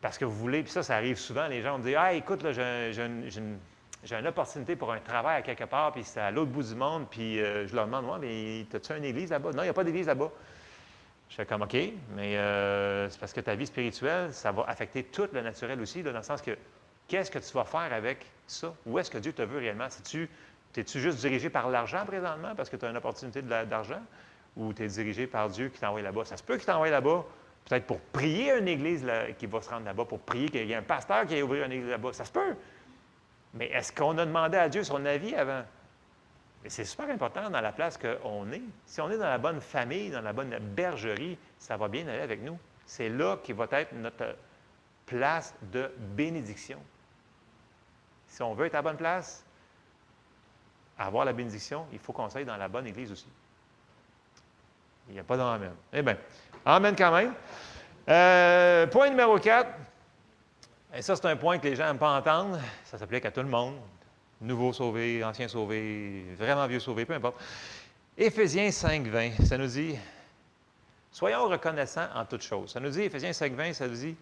parce que vous voulez, puis ça, ça arrive souvent, les gens me disent Ah, écoute, j'ai une, opportunité pour un travail à quelque part, puis c'est à l'autre bout du monde, puis euh, je leur demande Moi, mais as-tu une église là-bas? Non, il n'y a pas d'église là-bas. Je fais comme OK, mais euh, c'est parce que ta vie spirituelle, ça va affecter tout le naturel aussi, dans le sens que qu'est-ce que tu vas faire avec ça? Où est-ce que Dieu te veut réellement? Es-tu es-tu juste dirigé par l'argent présentement parce que tu as une opportunité d'argent? Ou tu es dirigé par Dieu qui t'envoie là-bas? Ça se peut qu'il t'envoie là-bas, peut-être pour prier une église qui va se rendre là-bas, pour prier qu'il y ait un pasteur qui ait ouvert une église là-bas. Ça se peut. Mais est-ce qu'on a demandé à Dieu son avis avant? c'est super important dans la place qu'on est. Si on est dans la bonne famille, dans la bonne bergerie, ça va bien aller avec nous. C'est là qui va être notre place de bénédiction. Si on veut être à la bonne place, avoir la bénédiction, il faut qu'on soit dans la bonne église aussi. Il n'y a pas d'amen. Eh bien, amen quand même. Euh, point numéro 4. Et ça, c'est un point que les gens n'aiment pas entendre. Ça s'applique à tout le monde. Nouveau sauvé, ancien sauvé, vraiment vieux sauvé, peu importe. Éphésiens 5, 20, ça nous dit Soyons reconnaissants en toutes choses. Ça nous dit, Éphésiens 5, 20, ça nous dit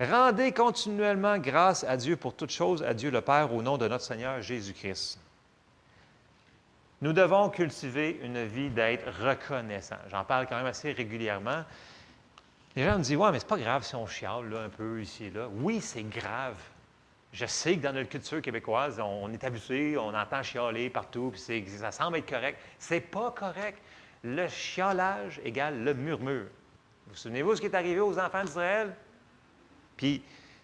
Rendez continuellement grâce à Dieu pour toutes choses, à Dieu le Père, au nom de notre Seigneur Jésus-Christ. Nous devons cultiver une vie d'être reconnaissant. J'en parle quand même assez régulièrement. Les gens me disent Ouais, mais c'est pas grave si on chiale là, un peu ici et là. Oui, c'est grave. Je sais que dans notre culture québécoise, on est habitué, on entend chialer partout, puis ça semble être correct. C'est pas correct. Le chialage égale le murmure. Vous souvenez-vous ce qui est arrivé aux enfants d'Israël? Puis,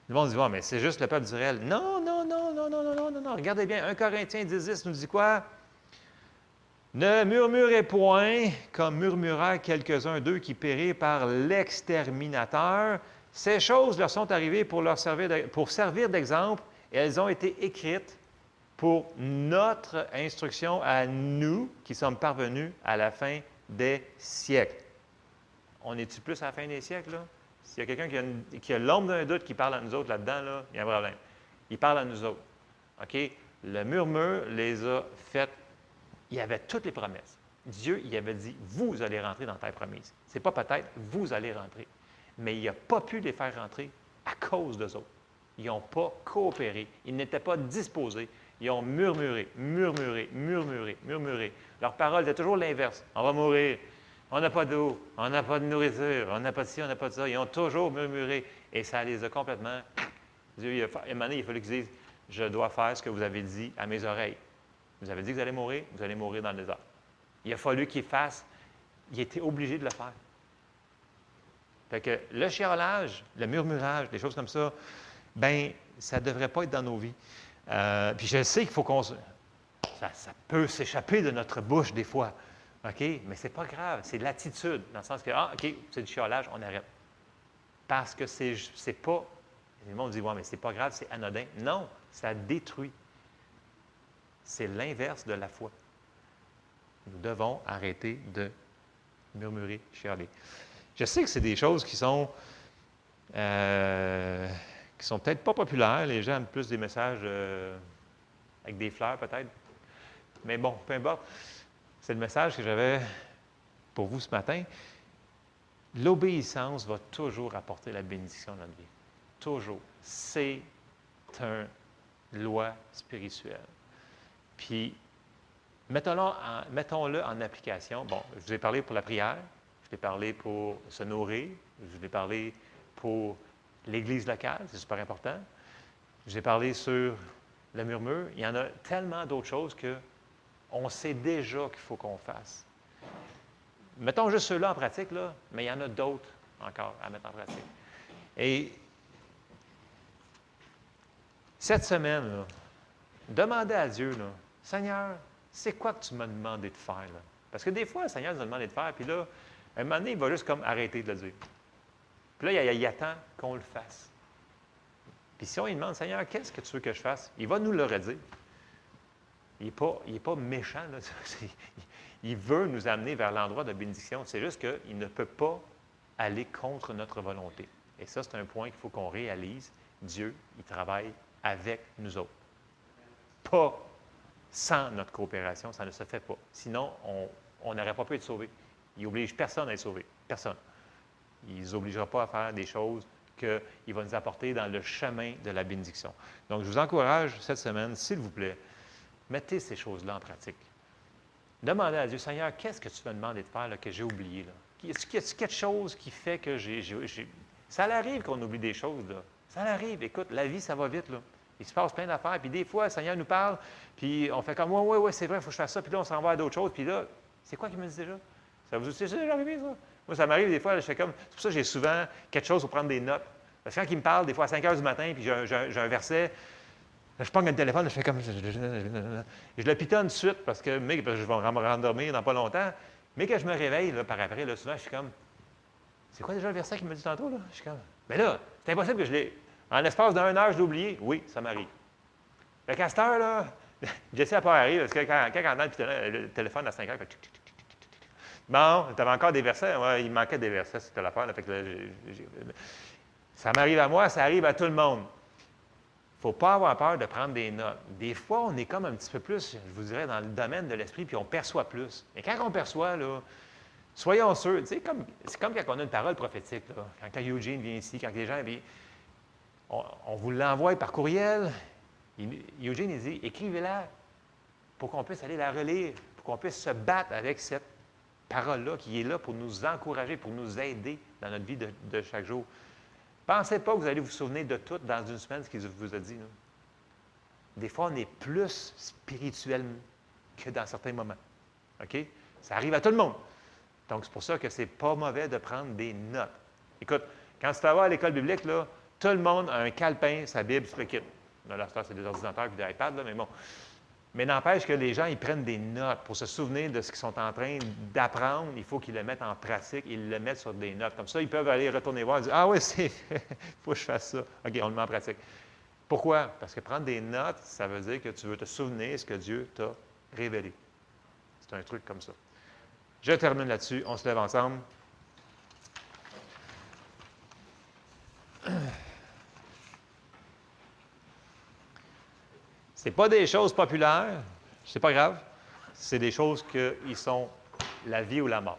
le monde dit, ouais, mais c'est juste le peuple d'Israël. Non, non, non, non, non, non, non, non, non. Regardez bien, 1 Corinthiens 10, 10 nous dit quoi? Ne murmurez point comme murmurèrent quelques-uns d'eux qui périrent par l'exterminateur. Ces choses leur sont arrivées pour, leur servir d'exemple et elles ont été écrites pour notre instruction à nous qui sommes parvenus à la fin des siècles. On est-tu plus à la fin des siècles? S'il y a quelqu'un qui a, l'ombre d'un doute qui parle à nous autres là-dedans, là, il y a un problème. Il parle à nous autres. OK? Le murmure les a faites. Il avait toutes les promesses. Dieu, il avait dit, vous allez rentrer dans ta promise. Ce n'est pas peut-être, vous allez rentrer. Mais il n'a pas pu les faire rentrer à cause d'eux autres. Ils n'ont pas coopéré. Ils n'étaient pas disposés. Ils ont murmuré, murmuré, murmuré, murmuré. Leur parole était toujours l'inverse. On va mourir. On n'a pas d'eau, on n'a pas de nourriture, on n'a pas de ci, on n'a pas de ça. Ils ont toujours murmuré et ça les a complètement. Dieu, il a fallu qu'ils disent Je dois faire ce que vous avez dit à mes oreilles. Vous avez dit que vous allez mourir, vous allez mourir dans le désert. Il a fallu qu'ils fassent. Il était obligé de le faire. Fait que le chiolage, le murmurage, des choses comme ça, ben ça ne devrait pas être dans nos vies. Euh, puis je sais qu'il faut qu'on. Ça, ça peut s'échapper de notre bouche des fois. OK? Mais ce n'est pas grave. C'est l'attitude, dans le sens que, ah, OK, c'est du chiolage, on arrête. Parce que c'est, c'est pas. Le monde dit, ouais, mais c'est pas grave, c'est anodin. Non, ça détruit. C'est l'inverse de la foi. Nous devons arrêter de murmurer, chialer. Je sais que c'est des choses qui sont. Euh, qui sont peut-être pas populaires. Les gens aiment plus des messages euh, avec des fleurs, peut-être. Mais bon, peu importe. C'est le message que j'avais pour vous ce matin. L'obéissance va toujours apporter la bénédiction dans notre vie. Toujours. C'est une loi spirituelle. Puis, mettons-le en, application. Bon, je vous ai parlé pour la prière, je vous ai parlé pour se nourrir, je vous ai parlé pour l'Église locale, c'est super important. Je vous ai parlé sur le murmure. Il y en a tellement d'autres choses que on sait déjà qu'il faut qu'on fasse. Mettons juste ceux-là en pratique, là, mais il y en a d'autres encore à mettre en pratique. Et cette semaine, demandez à Dieu, Seigneur, c'est quoi que tu m'as demandé de faire? Parce que des fois, le Seigneur nous a demandé de faire, puis là, un moment donné, il va juste comme arrêter de le dire. Puis là, il, attend qu'on le fasse. Puis si on lui demande, Seigneur, qu'est-ce que tu veux que je fasse? Il va nous le redire. Il n'est pas, pas, méchant. Là. Il veut nous amener vers l'endroit de bénédiction. C'est juste qu'il ne peut pas aller contre notre volonté. Et ça, c'est un point qu'il faut qu'on réalise. Dieu, il travaille avec nous autres. Pas sans notre coopération, ça ne se fait pas. Sinon, on n'aurait pas pu être sauvé. Il n'oblige personne à être sauvé. Personne. Il ne nous obligera pas à faire des choses qu'il va nous apporter dans le chemin de la bénédiction. Donc, je vous encourage cette semaine, s'il vous plaît, Mettez ces choses-là en pratique. Demandez à Dieu, Seigneur, qu'est-ce que tu me demander de faire que j'ai oublié? Est-ce qu'il y a quelque chose qui fait que j'ai. Ça arrive qu'on oublie des choses. Là. Ça arrive. Écoute, la vie, ça va vite. Là. Il se passe plein d'affaires. Puis des fois, le Seigneur nous parle, puis on fait comme, oui, oui, oui, c'est vrai, il faut que je fasse ça. Puis là, on s'en va à d'autres choses. Puis là, c'est quoi qu'il me dit déjà? Ça vous est déjà arrivé, ça? Moi, ça m'arrive des fois, je fais comme. C'est pour ça que j'ai souvent quelque chose pour prendre des notes. Parce que quand il me parle, des fois à 5 heures du matin, puis j'ai un verset, je prends le téléphone, je fais comme. Je le pitonne tout de suite parce que, mais, je vais me rendormir dans pas longtemps. Mais quand je me réveille, là, par après, là, souvent, je suis comme. C'est quoi déjà le verset qu'il me dit tantôt? Là? Je suis comme. Mais là, c'est impossible que je l'ai. En l'espace d'une heure, je l'ai oublié. Oui, ça m'arrive. Le casteur, là, Jesse n'a pas arrivé parce que quand, quand on entend le téléphone à 5 heures, Bon, tu avais encore des versets. Il manquait des versets, c'était l'affaire. Ça m'arrive à moi, ça arrive à tout le monde. Il ne faut pas avoir peur de prendre des notes. Des fois, on est comme un petit peu plus, je vous dirais, dans le domaine de l'esprit, puis on perçoit plus. Et quand on perçoit, là, soyons sûrs, c'est comme, comme quand on a une parole prophétique. Là. Quand, Eugene vient ici, quand les gens viennent, on, vous l'envoie par courriel. Eugene, il dit, écrivez-la pour qu'on puisse aller la relire, pour qu'on puisse se battre avec cette parole-là qui est là pour nous encourager, pour nous aider dans notre vie de, chaque jour. Pensez pas que vous allez vous souvenir de tout dans une semaine ce qu'il vous a dit. Des fois, on est plus spirituel que dans certains moments. OK? Ça arrive à tout le monde. Donc, c'est pour ça que ce n'est pas mauvais de prendre des notes. Écoute, quand tu vas à l'école biblique, là, tout le monde a un calepin, sa Bible, tout le kit. Là, c'est des ordinateurs et des iPads, là, mais bon. Mais n'empêche que les gens, ils prennent des notes pour se souvenir de ce qu'ils sont en train d'apprendre. Il faut qu'ils le mettent en pratique, ils le mettent sur des notes. Comme ça, ils peuvent aller retourner voir et dire Ah oui, c'est il faut que je fasse ça. OK, on le met en pratique. Pourquoi? Parce que prendre des notes, ça veut dire que tu veux te souvenir de ce que Dieu t'a révélé. C'est un truc comme ça. Je termine là-dessus. On se lève ensemble. Ce pas des choses populaires, c'est pas grave. C'est des choses qui sont la vie ou la mort.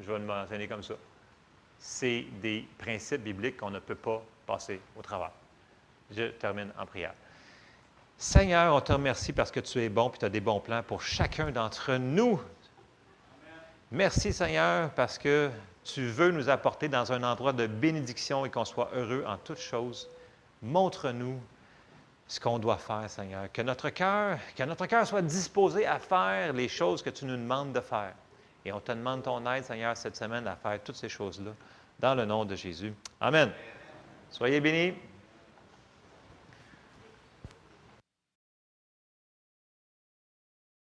Je vais le mentionner comme ça. C'est des principes bibliques qu'on ne peut pas passer au travail. Je termine en prière. Seigneur, on te remercie parce que tu es bon et tu as des bons plans pour chacun d'entre nous. Merci Seigneur parce que tu veux nous apporter dans un endroit de bénédiction et qu'on soit heureux en toutes choses. Montre-nous ce qu'on doit faire, Seigneur. Que notre cœur, que notre cœur soit disposé à faire les choses que tu nous demandes de faire. Et on te demande ton aide, Seigneur, cette semaine à faire toutes ces choses-là, dans le nom de Jésus. Amen. Soyez bénis.